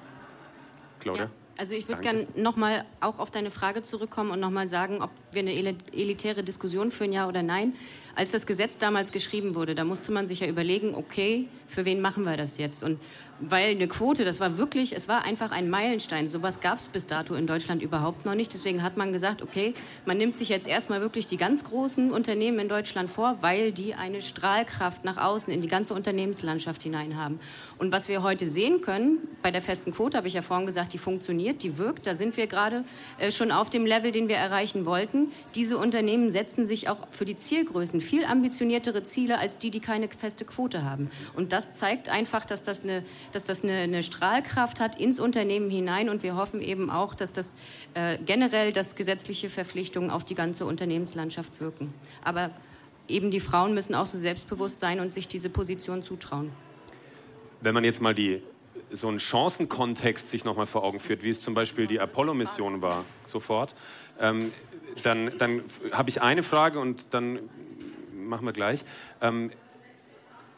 Claudia? Ja. Also ich würde gerne nochmal auch auf deine Frage zurückkommen und nochmal sagen, ob wir eine elitäre Diskussion führen, ja oder nein. Als das Gesetz damals geschrieben wurde, da musste man sich ja überlegen, okay, für wen machen wir das jetzt? Und weil eine Quote, das war wirklich, es war einfach ein Meilenstein. Sowas gab es bis dato in Deutschland überhaupt noch nicht. Deswegen hat man gesagt, okay, man nimmt sich jetzt erstmal wirklich die ganz großen Unternehmen in Deutschland vor, weil die eine Strahlkraft nach außen in die ganze Unternehmenslandschaft hinein haben. Und was wir heute sehen können, bei der festen Quote habe ich ja vorhin gesagt, die funktioniert, die wirkt. Da sind wir gerade äh, schon auf dem Level, den wir erreichen wollten. Diese Unternehmen setzen sich auch für die Zielgrößen viel ambitioniertere Ziele als die, die keine feste Quote haben. Und das zeigt einfach, dass das eine dass das eine, eine Strahlkraft hat ins Unternehmen hinein und wir hoffen eben auch, dass das äh, generell, dass gesetzliche Verpflichtungen auf die ganze Unternehmenslandschaft wirken. Aber eben die Frauen müssen auch so selbstbewusst sein und sich diese Position zutrauen. Wenn man jetzt mal die, so einen Chancenkontext sich nochmal vor Augen führt, wie es zum Beispiel die Apollo-Mission war, sofort, ähm, dann, dann habe ich eine Frage und dann machen wir gleich. Ähm,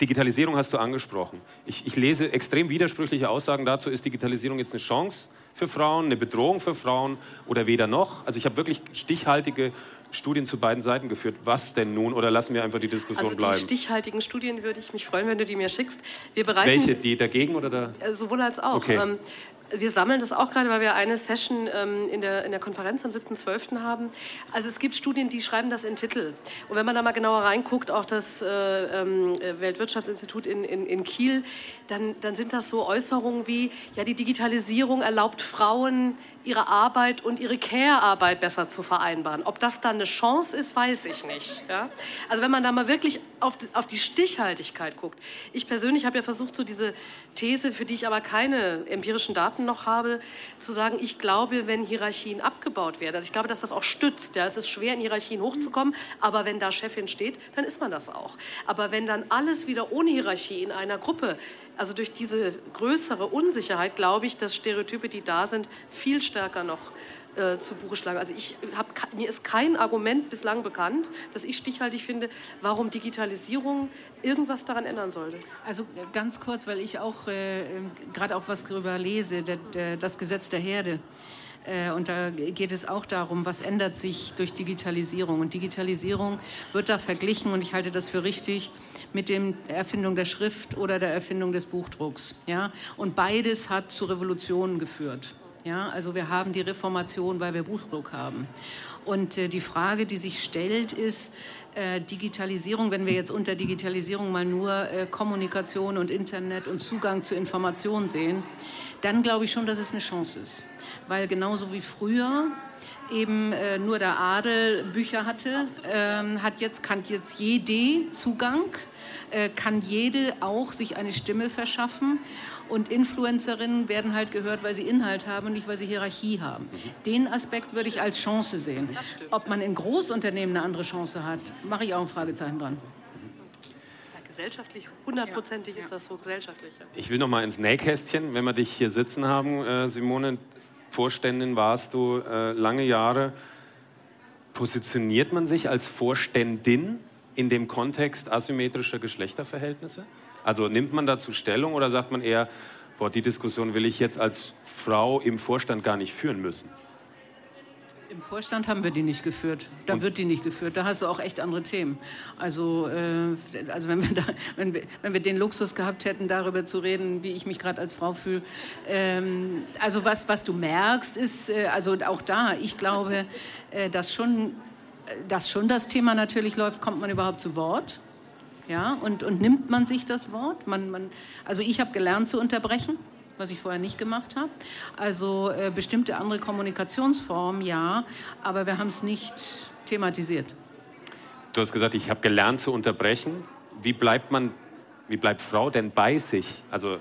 Digitalisierung hast du angesprochen. Ich, ich, lese extrem widersprüchliche Aussagen dazu. Ist Digitalisierung jetzt eine Chance für Frauen, eine Bedrohung für Frauen oder weder noch? Also ich habe wirklich stichhaltige Studien zu beiden Seiten geführt. Was denn nun? Oder lassen wir einfach die Diskussion also die bleiben? Die stichhaltigen Studien würde ich mich freuen, wenn du die mir schickst. Wir bereiten, Welche? Die dagegen oder da? Äh, sowohl als auch. Okay. Ähm, wir sammeln das auch gerade, weil wir eine Session ähm, in, der, in der Konferenz am 7.12. haben. Also es gibt Studien, die schreiben das in Titel. Und wenn man da mal genauer reinguckt, auch das äh, ähm, Weltwirtschaftsinstitut in, in, in Kiel, dann, dann sind das so Äußerungen wie, ja, die Digitalisierung erlaubt Frauen ihre Arbeit und ihre Care-Arbeit besser zu vereinbaren. Ob das dann eine Chance ist, weiß ich nicht. Ja? Also wenn man da mal wirklich auf die, auf die Stichhaltigkeit guckt. Ich persönlich habe ja versucht, so diese These, für die ich aber keine empirischen Daten noch habe, zu sagen, ich glaube, wenn Hierarchien abgebaut werden, also ich glaube, dass das auch stützt. Ja? Es ist schwer, in Hierarchien hochzukommen, aber wenn da Chefin steht, dann ist man das auch. Aber wenn dann alles wieder ohne Hierarchie in einer Gruppe also durch diese größere Unsicherheit glaube ich, dass Stereotype, die da sind, viel stärker noch äh, zu Buche schlagen. Also ich hab, mir ist kein Argument bislang bekannt, das ich stichhaltig finde, warum Digitalisierung irgendwas daran ändern sollte. Also äh, ganz kurz, weil ich auch äh, gerade auch was darüber lese, der, der, das Gesetz der Herde. Äh, und da geht es auch darum, was ändert sich durch Digitalisierung. Und Digitalisierung wird da verglichen, und ich halte das für richtig, mit der Erfindung der Schrift oder der Erfindung des Buchdrucks. Ja? Und beides hat zu Revolutionen geführt. Ja? Also wir haben die Reformation, weil wir Buchdruck haben. Und äh, die Frage, die sich stellt, ist, äh, Digitalisierung, wenn wir jetzt unter Digitalisierung mal nur Kommunikation und Internet und Zugang zu Informationen sehen, dann glaube ich schon, dass es eine Chance ist. Weil genauso wie früher eben äh, nur der Adel Bücher hatte, ähm, hat jetzt, kann jetzt jede Zugang, äh, kann jede auch sich eine Stimme verschaffen. Und Influencerinnen werden halt gehört, weil sie Inhalt haben und nicht, weil sie Hierarchie haben. Den Aspekt würde ich als Chance sehen. Ob man in Großunternehmen eine andere Chance hat, mache ich auch ein Fragezeichen dran gesellschaftlich, hundertprozentig ja. ist das so gesellschaftlich. Ich will noch mal ins Nähkästchen, wenn wir dich hier sitzen haben, äh, Simone, Vorständin warst du äh, lange Jahre. Positioniert man sich als Vorständin in dem Kontext asymmetrischer Geschlechterverhältnisse? Also nimmt man dazu Stellung oder sagt man eher, boah, die Diskussion will ich jetzt als Frau im Vorstand gar nicht führen müssen? Im Vorstand haben wir die nicht geführt. Da Und? wird die nicht geführt. Da hast du auch echt andere Themen. Also, äh, also wenn, wir da, wenn, wir, wenn wir den Luxus gehabt hätten, darüber zu reden, wie ich mich gerade als Frau fühle. Ähm, also was, was du merkst, ist, äh, also auch da, ich glaube, äh, dass, schon, dass schon das Thema natürlich läuft, kommt man überhaupt zu Wort? Ja, und, und nimmt man sich das Wort? Man, man, also ich habe gelernt zu unterbrechen, was ich vorher nicht gemacht habe. Also äh, bestimmte andere Kommunikationsformen, ja, aber wir haben es nicht thematisiert. Du hast gesagt, ich habe gelernt zu unterbrechen. Wie bleibt man, wie bleibt Frau denn bei sich? Also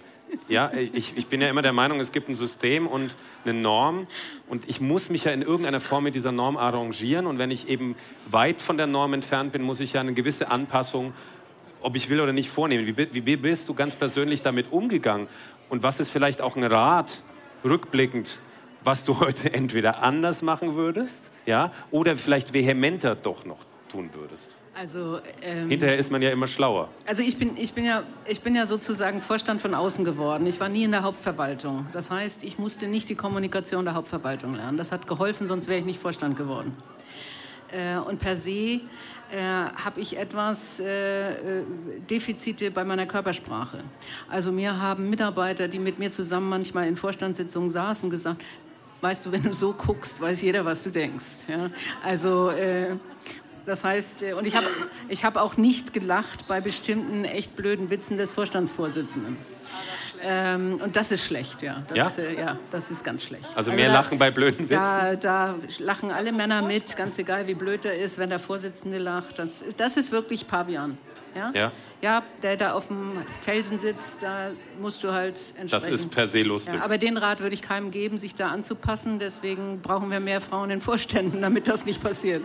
ja, ich, ich bin ja immer der Meinung, es gibt ein System und eine Norm und ich muss mich ja in irgendeiner Form mit dieser Norm arrangieren und wenn ich eben weit von der Norm entfernt bin, muss ich ja eine gewisse Anpassung ob ich will oder nicht, vornehmen. Wie, wie bist du ganz persönlich damit umgegangen? Und was ist vielleicht auch ein Rat, rückblickend, was du heute entweder anders machen würdest, ja, oder vielleicht vehementer doch noch tun würdest? Also, ähm, Hinterher ist man ja immer schlauer. Also ich bin, ich, bin ja, ich bin ja sozusagen Vorstand von außen geworden. Ich war nie in der Hauptverwaltung. Das heißt, ich musste nicht die Kommunikation der Hauptverwaltung lernen. Das hat geholfen, sonst wäre ich nicht Vorstand geworden. Äh, und per se äh, habe ich etwas äh, äh, Defizite bei meiner Körpersprache. Also mir haben Mitarbeiter, die mit mir zusammen manchmal in Vorstandssitzungen saßen, gesagt, weißt du, wenn du so guckst, weiß jeder, was du denkst. Ja? Also äh, das heißt, äh, und ich habe ich hab auch nicht gelacht bei bestimmten echt blöden Witzen des Vorstandsvorsitzenden. Ähm, und das ist schlecht, ja. Das, ja? Äh, ja, das ist ganz schlecht. Also mehr also Lachen bei blöden Witzen? Da, da, lachen alle Männer mit, ganz egal wie blöd er ist, wenn der Vorsitzende lacht. Das ist, das ist wirklich Pavian. Ja? ja? Ja, der da auf dem Felsen sitzt, da musst du halt entsprechen. Das ist per se lustig. Ja, aber den Rat würde ich keinem geben, sich da anzupassen. Deswegen brauchen wir mehr Frauen in Vorständen, damit das nicht passiert.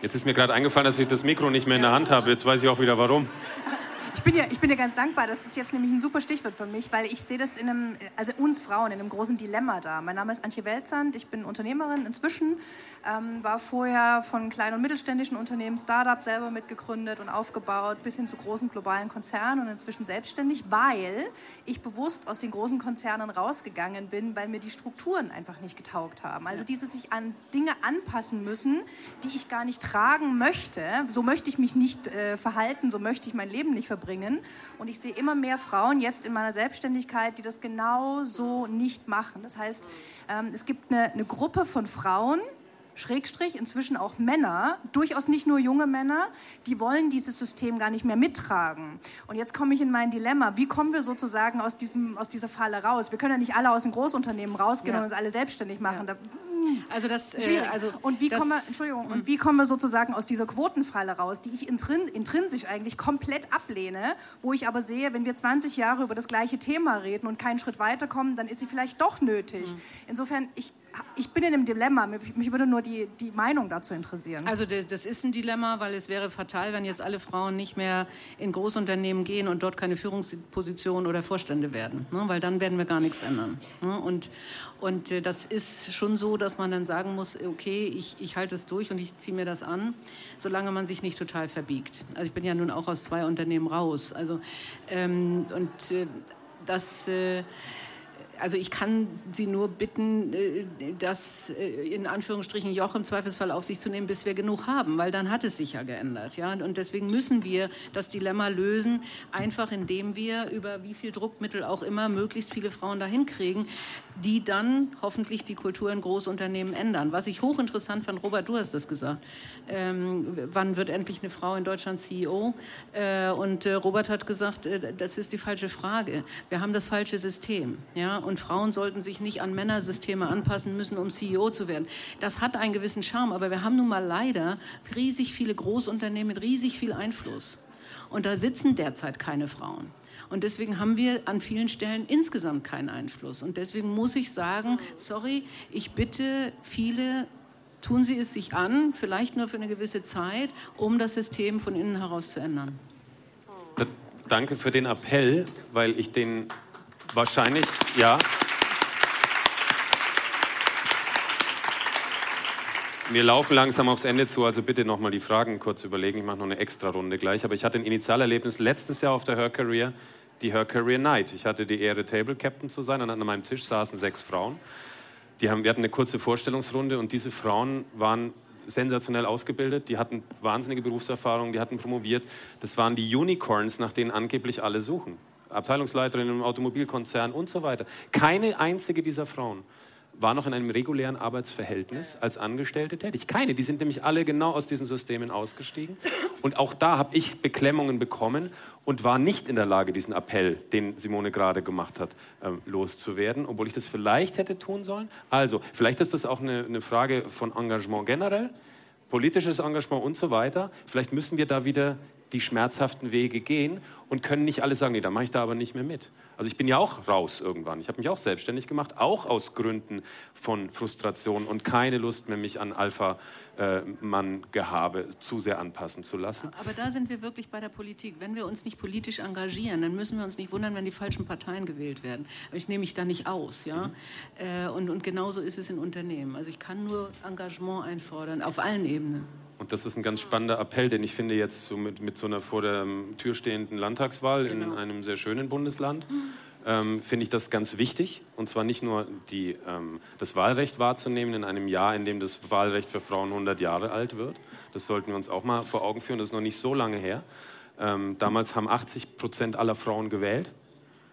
Jetzt ist mir gerade eingefallen, dass ich das Mikro nicht mehr in der Hand habe. Jetzt weiß ich auch wieder warum. Ich bin, ja, ich bin ja ganz dankbar. Das ist jetzt nämlich ein super Stichwort für mich, weil ich sehe das in einem, also uns Frauen in einem großen Dilemma da. Mein Name ist Antje Welzand, ich bin Unternehmerin inzwischen, ähm, war vorher von kleinen und mittelständischen Unternehmen, Startup selber mitgegründet und aufgebaut, bis hin zu großen globalen Konzernen und inzwischen selbstständig, weil ich bewusst aus den großen Konzernen rausgegangen bin, weil mir die Strukturen einfach nicht getaugt haben. Also diese sich an Dinge anpassen müssen, die ich gar nicht tragen möchte. So möchte ich mich nicht äh, verhalten, so möchte ich mein Leben nicht verbringen bringen. Und ich sehe immer mehr Frauen jetzt in meiner Selbstständigkeit, die das genau so nicht machen. Das heißt, ähm, es gibt eine, eine Gruppe von Frauen, Schrägstrich, inzwischen auch Männer, durchaus nicht nur junge Männer, die wollen dieses System gar nicht mehr mittragen. Und jetzt komme ich in mein Dilemma. Wie kommen wir sozusagen aus, diesem, aus dieser Falle raus? Wir können ja nicht alle aus den Großunternehmen rausgehen ja. und uns alle selbstständig machen. Ja. Da, hm, also das, äh, also und wie das, kommen wir, Entschuldigung, und hm. wie kommen wir sozusagen aus dieser Quotenfalle raus, die ich intrinsisch eigentlich komplett ablehne, wo ich aber sehe, wenn wir 20 Jahre über das gleiche Thema reden und keinen Schritt weiterkommen, dann ist sie vielleicht doch nötig. Mhm. Insofern, ich ich bin in einem Dilemma. Mich würde nur die, die Meinung dazu interessieren. Also das ist ein Dilemma, weil es wäre fatal, wenn jetzt alle Frauen nicht mehr in Großunternehmen gehen und dort keine Führungspositionen oder Vorstände werden. Ne? Weil dann werden wir gar nichts ändern. Ne? Und, und äh, das ist schon so, dass man dann sagen muss, okay, ich, ich halte es durch und ich ziehe mir das an, solange man sich nicht total verbiegt. Also ich bin ja nun auch aus zwei Unternehmen raus. Also, ähm, und äh, das... Äh, also ich kann Sie nur bitten, äh, das äh, in Anführungsstrichen Joch im Zweifelsfall auf sich zu nehmen, bis wir genug haben, weil dann hat es sich ja geändert. Ja? Und deswegen müssen wir das Dilemma lösen, einfach indem wir über wie viel Druckmittel auch immer möglichst viele Frauen dahin kriegen, die dann hoffentlich die Kultur in Großunternehmen ändern. Was ich hochinteressant fand, Robert, du hast das gesagt, ähm, wann wird endlich eine Frau in Deutschland CEO? Äh, und äh, Robert hat gesagt, äh, das ist die falsche Frage. Wir haben das falsche System. Ja? Und Frauen sollten sich nicht an Männersysteme anpassen müssen, um CEO zu werden. Das hat einen gewissen Charme, aber wir haben nun mal leider riesig viele Großunternehmen mit riesig viel Einfluss. Und da sitzen derzeit keine Frauen. Und deswegen haben wir an vielen Stellen insgesamt keinen Einfluss. Und deswegen muss ich sagen, sorry, ich bitte viele tun Sie es sich an, vielleicht nur für eine gewisse Zeit, um das System von innen heraus zu ändern. Danke für den Appell, weil ich den wahrscheinlich, ja. Wir laufen langsam aufs Ende zu, also bitte nochmal die Fragen kurz überlegen. Ich mache noch eine extra Runde gleich. Aber ich hatte ein Initialerlebnis letztes Jahr auf der Her Career, die Her Career Night. Ich hatte die Ehre, Table Captain zu sein und an meinem Tisch saßen sechs Frauen. Die haben, wir hatten eine kurze Vorstellungsrunde und diese Frauen waren sensationell ausgebildet, die hatten wahnsinnige Berufserfahrung, die hatten promoviert. Das waren die Unicorns, nach denen angeblich alle suchen. Abteilungsleiterin im Automobilkonzern und so weiter. Keine einzige dieser Frauen war noch in einem regulären Arbeitsverhältnis als Angestellte tätig. Keine, die sind nämlich alle genau aus diesen Systemen ausgestiegen. Und auch da habe ich Beklemmungen bekommen und war nicht in der Lage, diesen Appell, den Simone gerade gemacht hat, ähm, loszuwerden, obwohl ich das vielleicht hätte tun sollen. Also, vielleicht ist das auch eine, eine Frage von Engagement generell, politisches Engagement und so weiter. Vielleicht müssen wir da wieder die schmerzhaften Wege gehen und können nicht alle sagen, nee, da mache ich da aber nicht mehr mit. Also ich bin ja auch raus irgendwann. Ich habe mich auch selbstständig gemacht, auch aus Gründen von Frustration und keine Lust mehr, mich an Alpha-Mann-Gehabe zu sehr anpassen zu lassen. Aber da sind wir wirklich bei der Politik. Wenn wir uns nicht politisch engagieren, dann müssen wir uns nicht wundern, wenn die falschen Parteien gewählt werden. Ich nehme mich da nicht aus. Ja? Mhm. Und, und genauso ist es in Unternehmen. Also ich kann nur Engagement einfordern, auf allen Ebenen. Und das ist ein ganz spannender Appell, den ich finde jetzt so mit, mit so einer vor der Tür stehenden Landtagswahl genau. in einem sehr schönen Bundesland. Mhm. Ähm, finde ich das ganz wichtig. Und zwar nicht nur die, ähm, das Wahlrecht wahrzunehmen in einem Jahr, in dem das Wahlrecht für Frauen 100 Jahre alt wird. Das sollten wir uns auch mal vor Augen führen. Das ist noch nicht so lange her. Ähm, damals haben 80 Prozent aller Frauen gewählt,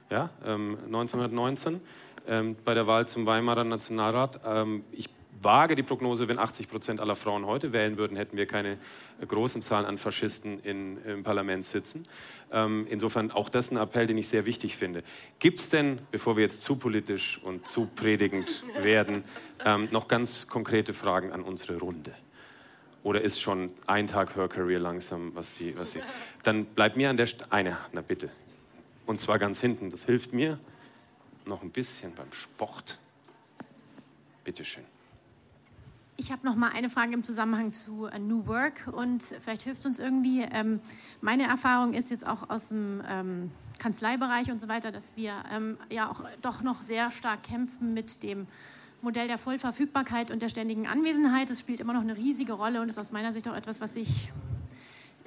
ja, 1919 ähm, ähm, bei der Wahl zum Weimarer Nationalrat. Ähm, ich wage die Prognose, wenn 80 Prozent aller Frauen heute wählen würden, hätten wir keine großen Zahlen an Faschisten in, im Parlament sitzen. Ähm, insofern auch das ein Appell, den ich sehr wichtig finde. Gibt es denn, bevor wir jetzt zu politisch und zu predigend werden, ähm, noch ganz konkrete Fragen an unsere Runde? Oder ist schon ein Tag Her Career langsam, was die, was die. Dann bleibt mir an der St eine, na bitte. Und zwar ganz hinten. Das hilft mir noch ein bisschen beim Sport. Bitteschön. Ich habe noch mal eine Frage im Zusammenhang zu uh, New Work und vielleicht hilft uns irgendwie. Ähm, meine Erfahrung ist jetzt auch aus dem ähm, Kanzleibereich und so weiter, dass wir ähm, ja auch doch noch sehr stark kämpfen mit dem Modell der Vollverfügbarkeit und der ständigen Anwesenheit. Das spielt immer noch eine riesige Rolle und ist aus meiner Sicht auch etwas, was sich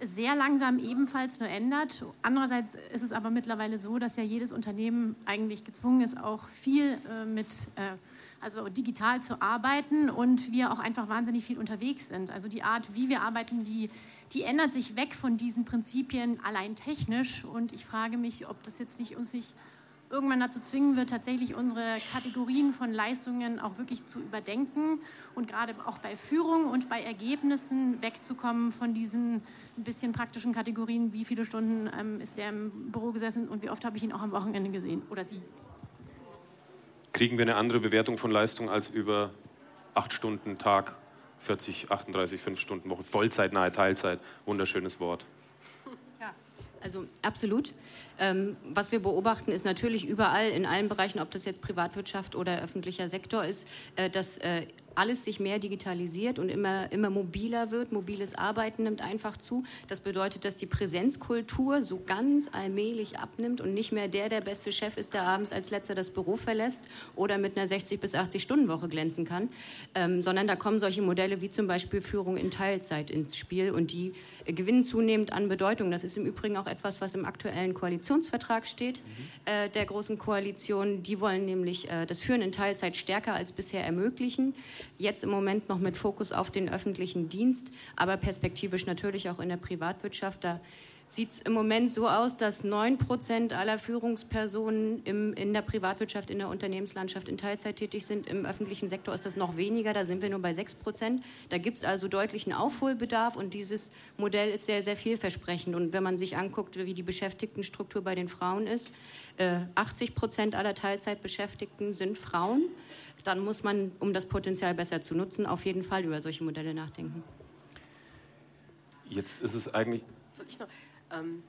sehr langsam ebenfalls nur ändert. Andererseits ist es aber mittlerweile so, dass ja jedes Unternehmen eigentlich gezwungen ist, auch viel äh, mit äh, also digital zu arbeiten und wir auch einfach wahnsinnig viel unterwegs sind. Also die Art, wie wir arbeiten, die, die ändert sich weg von diesen Prinzipien allein technisch und ich frage mich, ob das jetzt nicht uns nicht irgendwann dazu zwingen wird, tatsächlich unsere Kategorien von Leistungen auch wirklich zu überdenken und gerade auch bei Führung und bei Ergebnissen wegzukommen von diesen ein bisschen praktischen Kategorien, wie viele Stunden ähm, ist der im Büro gesessen und wie oft habe ich ihn auch am Wochenende gesehen oder sie kriegen wir eine andere Bewertung von Leistung als über acht Stunden Tag, 40, 38, fünf Stunden Woche, Vollzeit, nahe Teilzeit. Wunderschönes Wort. Ja, also absolut. Ähm, was wir beobachten, ist natürlich überall in allen Bereichen, ob das jetzt Privatwirtschaft oder öffentlicher Sektor ist, äh, dass äh, alles sich mehr digitalisiert und immer, immer mobiler wird. Mobiles Arbeiten nimmt einfach zu. Das bedeutet, dass die Präsenzkultur so ganz allmählich abnimmt und nicht mehr der der beste Chef ist, der abends als letzter das Büro verlässt oder mit einer 60 bis 80 Stunden Woche glänzen kann, ähm, sondern da kommen solche Modelle wie zum Beispiel Führung in Teilzeit ins Spiel und die äh, gewinnen zunehmend an Bedeutung. Das ist im Übrigen auch etwas, was im aktuellen Koalitionsvertrag steht mhm. äh, der großen Koalition. Die wollen nämlich äh, das Führen in Teilzeit stärker als bisher ermöglichen. Jetzt im Moment noch mit Fokus auf den öffentlichen Dienst, aber perspektivisch natürlich auch in der Privatwirtschaft. Da sieht es im Moment so aus, dass 9 Prozent aller Führungspersonen im, in der Privatwirtschaft, in der Unternehmenslandschaft in Teilzeit tätig sind. Im öffentlichen Sektor ist das noch weniger, da sind wir nur bei 6 Prozent. Da gibt es also deutlichen Aufholbedarf und dieses Modell ist sehr, sehr vielversprechend. Und wenn man sich anguckt, wie die Beschäftigtenstruktur bei den Frauen ist, äh, 80 Prozent aller Teilzeitbeschäftigten sind Frauen, dann muss man, um das Potenzial besser zu nutzen, auf jeden Fall über solche Modelle nachdenken. Jetzt ist es eigentlich. Soll ich noch? Ähm,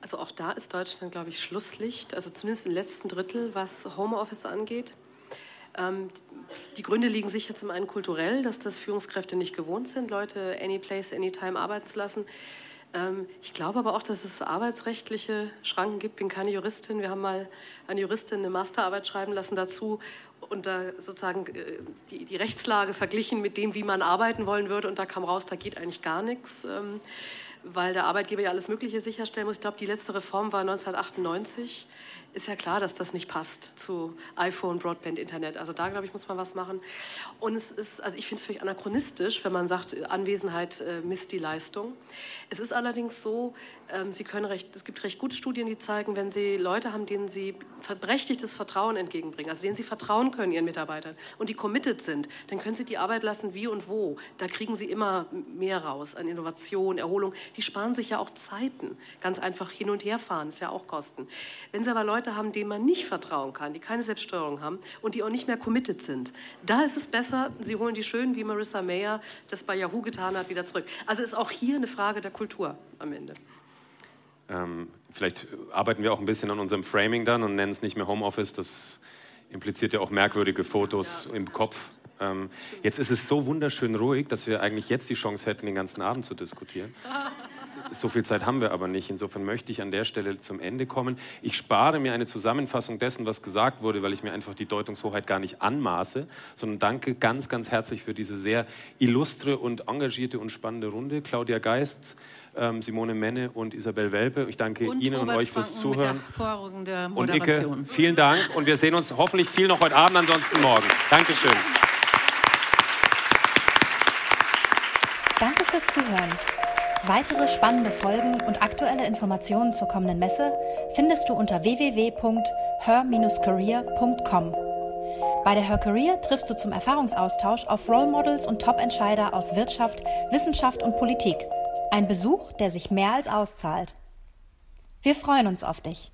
also auch da ist Deutschland, glaube ich, Schlusslicht, also zumindest im letzten Drittel, was Homeoffice angeht. Ähm, die Gründe liegen sicher zum einen kulturell, dass das Führungskräfte nicht gewohnt sind, Leute any place, anytime arbeiten zu lassen. Ähm, ich glaube aber auch, dass es arbeitsrechtliche Schranken gibt. Ich bin keine Juristin. Wir haben mal eine Juristin eine Masterarbeit schreiben lassen dazu und da sozusagen äh, die, die Rechtslage verglichen mit dem, wie man arbeiten wollen würde. Und da kam raus, da geht eigentlich gar nichts weil der Arbeitgeber ja alles Mögliche sicherstellen muss. Ich glaube, die letzte Reform war 1998 ist ja klar, dass das nicht passt zu iPhone, Broadband, Internet. Also da, glaube ich, muss man was machen. Und es ist, also ich finde es völlig anachronistisch, wenn man sagt, Anwesenheit äh, misst die Leistung. Es ist allerdings so, ähm, Sie können recht, es gibt recht gute Studien, die zeigen, wenn Sie Leute haben, denen Sie berechtigtes Vertrauen entgegenbringen, also denen Sie vertrauen können, Ihren Mitarbeitern, und die committed sind, dann können Sie die Arbeit lassen, wie und wo. Da kriegen Sie immer mehr raus an Innovation, Erholung. Die sparen sich ja auch Zeiten. Ganz einfach hin und her fahren, ist ja auch Kosten. Wenn Sie aber Leute Leute haben, denen man nicht vertrauen kann, die keine Selbststeuerung haben und die auch nicht mehr committed sind. Da ist es besser, sie holen die schön, wie Marissa Mayer das bei Yahoo getan hat, wieder zurück. Also ist auch hier eine Frage der Kultur am Ende. Ähm, vielleicht arbeiten wir auch ein bisschen an unserem Framing dann und nennen es nicht mehr Homeoffice. Das impliziert ja auch merkwürdige Fotos ja. im Kopf. Ähm, jetzt ist es so wunderschön ruhig, dass wir eigentlich jetzt die Chance hätten, den ganzen Abend zu diskutieren. So viel Zeit haben wir aber nicht. Insofern möchte ich an der Stelle zum Ende kommen. Ich spare mir eine Zusammenfassung dessen, was gesagt wurde, weil ich mir einfach die Deutungshoheit gar nicht anmaße, sondern danke ganz, ganz herzlich für diese sehr illustre und engagierte und spannende Runde. Claudia Geist, ähm, Simone Menne und Isabel Welpe. Ich danke und Ihnen Robert und euch fürs Zuhören. und Icke, vielen Dank und wir sehen uns hoffentlich viel noch heute Abend, ansonsten morgen. Dankeschön. Danke fürs Zuhören. Weitere spannende Folgen und aktuelle Informationen zur kommenden Messe findest du unter www.her-career.com. Bei der Her Career triffst du zum Erfahrungsaustausch auf Role Models und Top-Entscheider aus Wirtschaft, Wissenschaft und Politik. Ein Besuch, der sich mehr als auszahlt. Wir freuen uns auf dich.